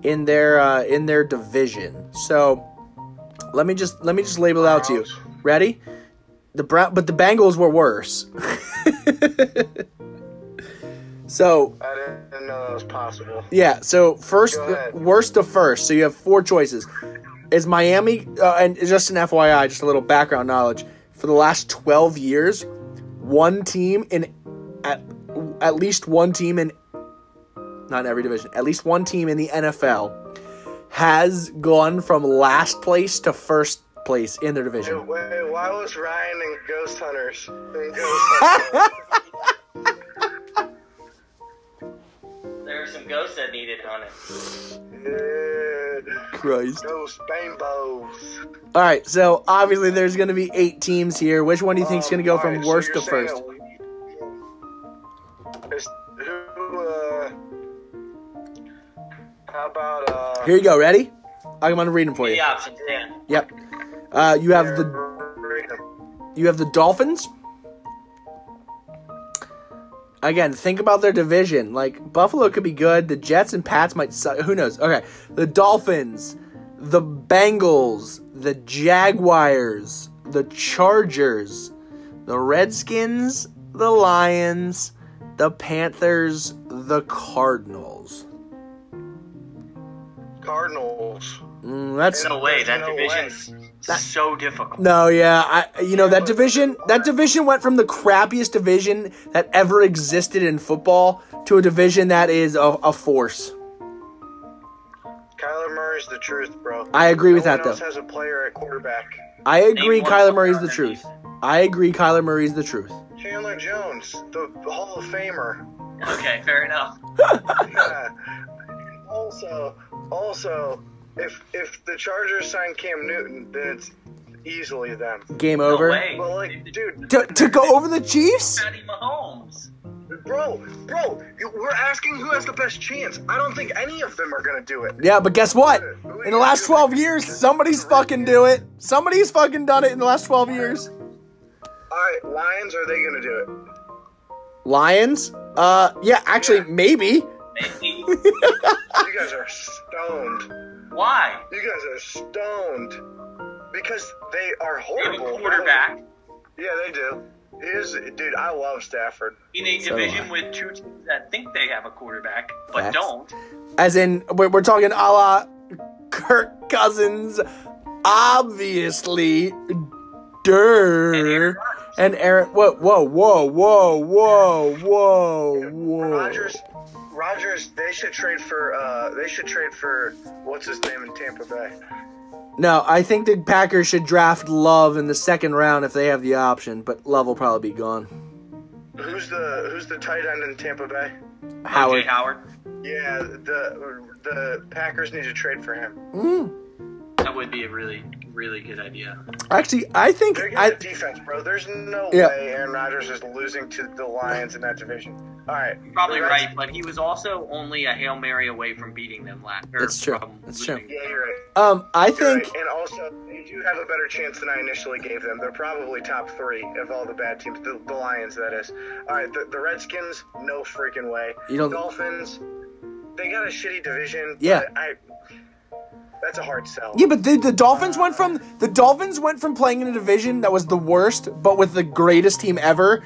in their uh in their division? So let me just let me just label it out to you. Ready? The Brown, but the Bengals were worse. [LAUGHS] so I didn't know that was possible. yeah, so first, worst to first. So you have four choices. Is Miami, uh, and just an FYI, just a little background knowledge. For the last twelve years, one team in at at least one team in not in every division, at least one team in the NFL has gone from last place to first place in their division. wait, why was Ryan in Ghost Hunters? In Ghost Hunters? [LAUGHS] there are some ghosts that needed hunted. yeah. Christ. Ghost Rainbows. All right, so obviously there's going to be eight teams here. Which one do you think is going to go Um, from alright, so worst you're to first? Saying who, uh, how about, uh, Here you go. Ready? I'm going to read them for The you. options, Dan. Yep. Uh, you have the you have the Dolphins. Again, think about their division. Like Buffalo could be good. The Jets and Pats might suck. Who knows? Okay, the Dolphins, the Bengals, the Jaguars, the Chargers, the Redskins, the Lions, the Panthers, the Cardinals. Cardinals. Mm, that's No way. That No division's That- so difficult. No, yeah, I you know that division that division went from the crappiest division that ever existed in football to a division that is a, a force. Kyler Murray's the truth, bro. I agree with that though. has a player at quarterback. I agree Name one Kyler Murray's the underneath. truth. I agree Kyler Murray's the truth. Chandler Jones, the Hall of Famer. Okay, fair enough. Yeah. [LAUGHS] also, also, if if the Chargers sign Cam Newton, then it's easily them. Game No over. way. Well, like, dude, To, to go over the Chiefs? Patty Mahomes. bro, bro, you- we're asking who has the best chance. I don't think any of them are gonna do it. Yeah, but guess what? In the last 12 years, somebody's fucking do it. Somebody's fucking done it in the last 12 years. All right, Lions, are they gonna do it? Lions? Uh, yeah, actually, maybe. Maybe. [LAUGHS] You guys are stoned. Why? You guys are stoned because they are They have a horrible. quarterback Yeah, they do. He is, dude. I love Stafford. in a So division with two teams that think they have a quarterback but Facts. don't. As in, we're, we're talking a la Kirk Cousins, obviously, Durr, and Aaron. Whoa, whoa, whoa, whoa, whoa, whoa, whoa. Rodgers, Rodgers. They should trade for. Uh, they should trade for what's his name in Tampa Bay. No, I think the Packers should draft Love in the second round if they have the option, but Love will probably be gone. Who's the Who's the tight end in Tampa Bay? Howard. OJ Howard. Yeah, the the Packers need to trade for him. Mm. That would be a really, really good idea. Actually, I think They're I. good defense, bro. There's no Yeah. way Aaron Rodgers is losing to the Lions in that division. All right, You're probably the right, but he was also only a hail mary away from beating them last. or That's true. That's true. Yeah, you're right. Um, I You're think. right. And also, they do have a better chance than I initially gave them. They're probably top three of all the bad teams. The, the Lions, that is. All right, the, the Redskins, no freaking way. You don't- Dolphins, they got a shitty division. Yeah. but I. That's a hard sell. Yeah, but the, the Dolphins went from the Dolphins went from playing in a division that was the worst, but with the greatest team ever,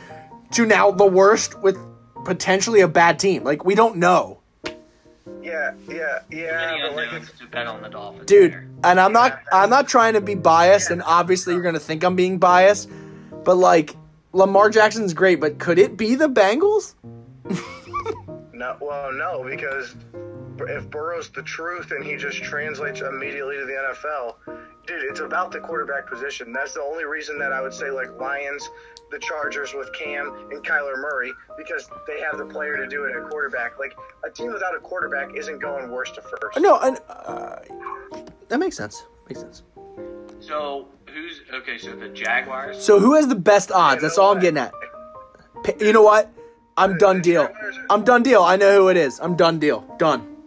to now the worst with potentially a bad team. Like we don't know, Yeah, yeah, yeah. Many But like, to bet on the Dolphins. dude. there. And I'm not I'm not trying to be biased, and obviously you're gonna think I'm being biased, but like Lamar Jackson's great, but could it be the Bengals? [LAUGHS] no, well, no, because if Burrow's the truth and he just translates immediately to the NFL, dude, it's about the quarterback position. That's the only reason that I would say like Lions, the Chargers with Cam and Kyler Murray, because they have the player to do it at quarterback. Like a team without a quarterback isn't going worst to first. No, and uh, that makes sense. Makes sense. So who's okay? So the Jaguars. So who has the best odds? That's all I'm getting at. You know what? I'm done deal. I'm done deal. I know who it is. I'm done deal. Done.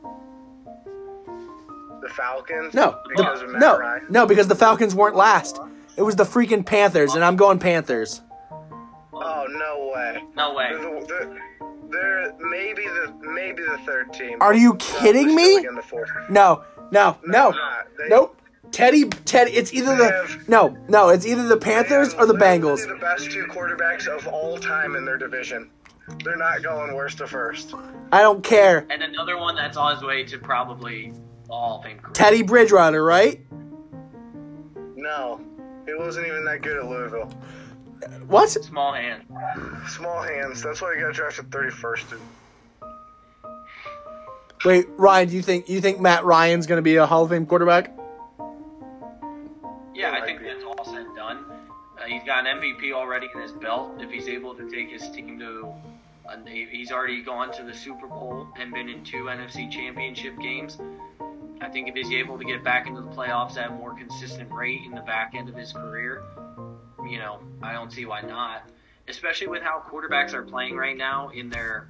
The Falcons? No, because the- of Matt no, Ryan. no, because the Falcons weren't last. It was the freaking Panthers, and I'm going Panthers. Oh no way. No way. The, the, they're maybe the maybe the third team. Are you kidding they're me? still in the. No, no, no. They- nope. Teddy, Teddy. It's either the have- no, no. It's either the Panthers or the Bengals. The best two quarterbacks of all time in their division. They're not going worst to first. I don't care. And another one that's on his way to probably the Hall of Fame career. Teddy Bridgewater, right? No, he wasn't even that good at Louisville. What? Small hand. Small hands. That's why he got drafted 31st. Dude. Wait, Ryan. Do you think you think Matt Ryan's gonna be a Hall of Fame quarterback? Yeah, I think that's all said and done. Uh, he's got an MVP already in his belt. If he's able to take his team to, uh, he's already gone to the Super Bowl and been in two NFC Championship games. I think if he's able to get back into the playoffs at a more consistent rate in the back end of his career, you know, I don't see why not. Especially with how quarterbacks are playing right now in their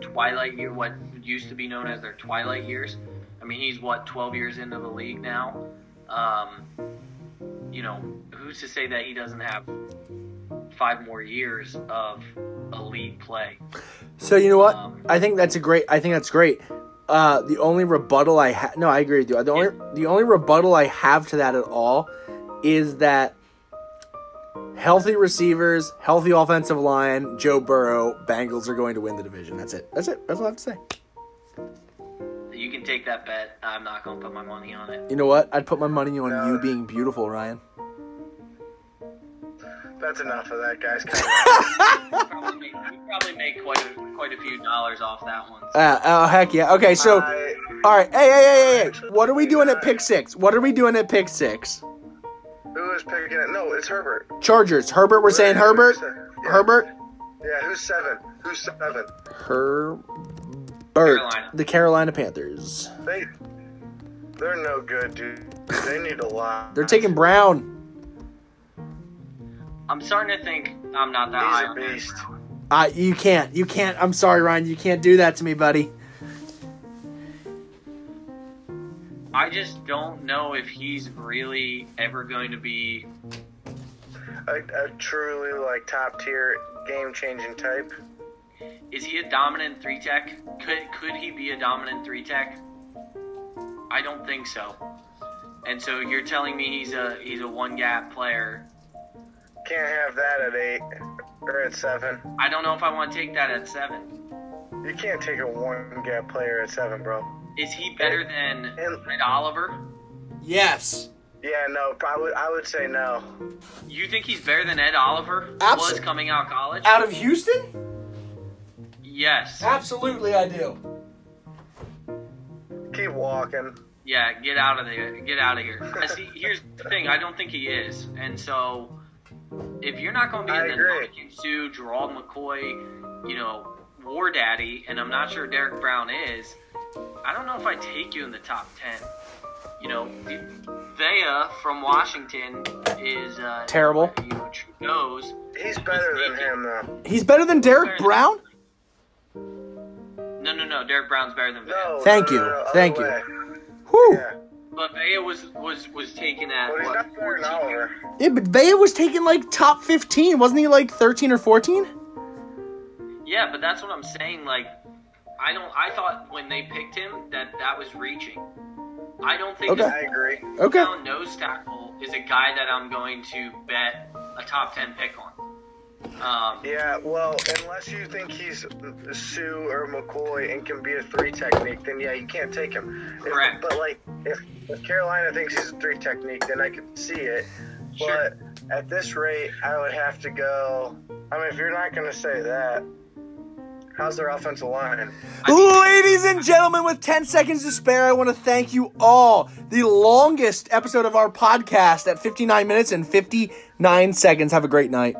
twilight year, what used to be known as their twilight years. I mean, he's what 12 years into the league now. Um, you know, who's to say that he doesn't have five more years of elite play? So you know what? Um, I think that's a great. I think that's great. Uh, the only rebuttal I have, no, I agree with you. The only the only rebuttal I have to that at all is that healthy receivers, healthy offensive line, Joe Burrow, Bengals are going to win the division. That's it. That's it. That's all I have to say. You can take that bet. I'm not going to put my money on it. You know what? I'd put my money on No. you being beautiful, Ryan. That's enough of that, guys. Come on. Probably make, you probably make quite a, quite a few dollars off that one. Uh, oh heck yeah. Okay, so I- all right. Hey, hey, hey, hey, hey. What are we doing at pick six? What are we doing at pick six? who is picking it? No, it's Herbert. Chargers. Herbert. We're saying Herbert. Yeah. Herbert. Yeah, who's seven? Who's seven? Herbert. Carolina. The Carolina Panthers. They, they're no good, dude. They need a lot. They're taking Brown. I'm starting to think I'm not that high He's a on Matt beast. Brown. Uh, you can't. You can't. I'm sorry, Ryan. You can't do that to me, buddy. I just don't know if he's really ever going to be. A, a truly like top tier game changing type. Is he a dominant three tech? Could could he be a dominant three tech? I don't think so. And so you're telling me he's a he's a one gap player. Can't have that at eight or at seven. I don't know if I want to take that at seven. You can't take a one gap player at seven, bro. Is he better than And- Ed Oliver? Yes. Yeah, no, I would I would say no. You think he's better than Ed Oliver Abso- was coming out of college? Out of Houston? yes. Absolutely, I do. Keep walking. Yeah, get out of there. Get out of here. See, here's the thing. I don't think he is. And so, if you're not going to be I in the agree. Ndamukong Suh, Gerald McCoy, you know, War Daddy, and I'm not sure Derrick Brown is, I don't know if I take you in the top 10. You know, Vea from Washington is uh, Terrible. You know, Trudeau's. He's better than him though. He's better than Derrick Brown? No, no, no. Derrick Brown's better than Vea. No. Thank no, you. no, no, Thank you. way. Whew. Yeah. But Vea was was was taken at But what? not better than 14 Yeah, but Vea was taking like top 15. Wasn't he like 13 or 14? Yeah, but that's what I'm saying. Like, I don't. I thought when they picked him that that was reaching. I don't think Okay. this I agree. Okay. down nose tackle is a guy that I'm going to bet a top ten pick on. Um, Yeah, well, unless you think he's Suh or McCoy and can be a three technique, then yeah, you can't take him. If- Correct. But like, if, if Carolina thinks he's a three technique, then I could see it. Sure. But at this rate, I would have to go. I mean, if you're not going to say that, how's their offensive line? Ladies and gentlemen, with 10 seconds to spare, I want to thank you all. The longest episode of our podcast at 59 minutes and 59 seconds. Have a great night.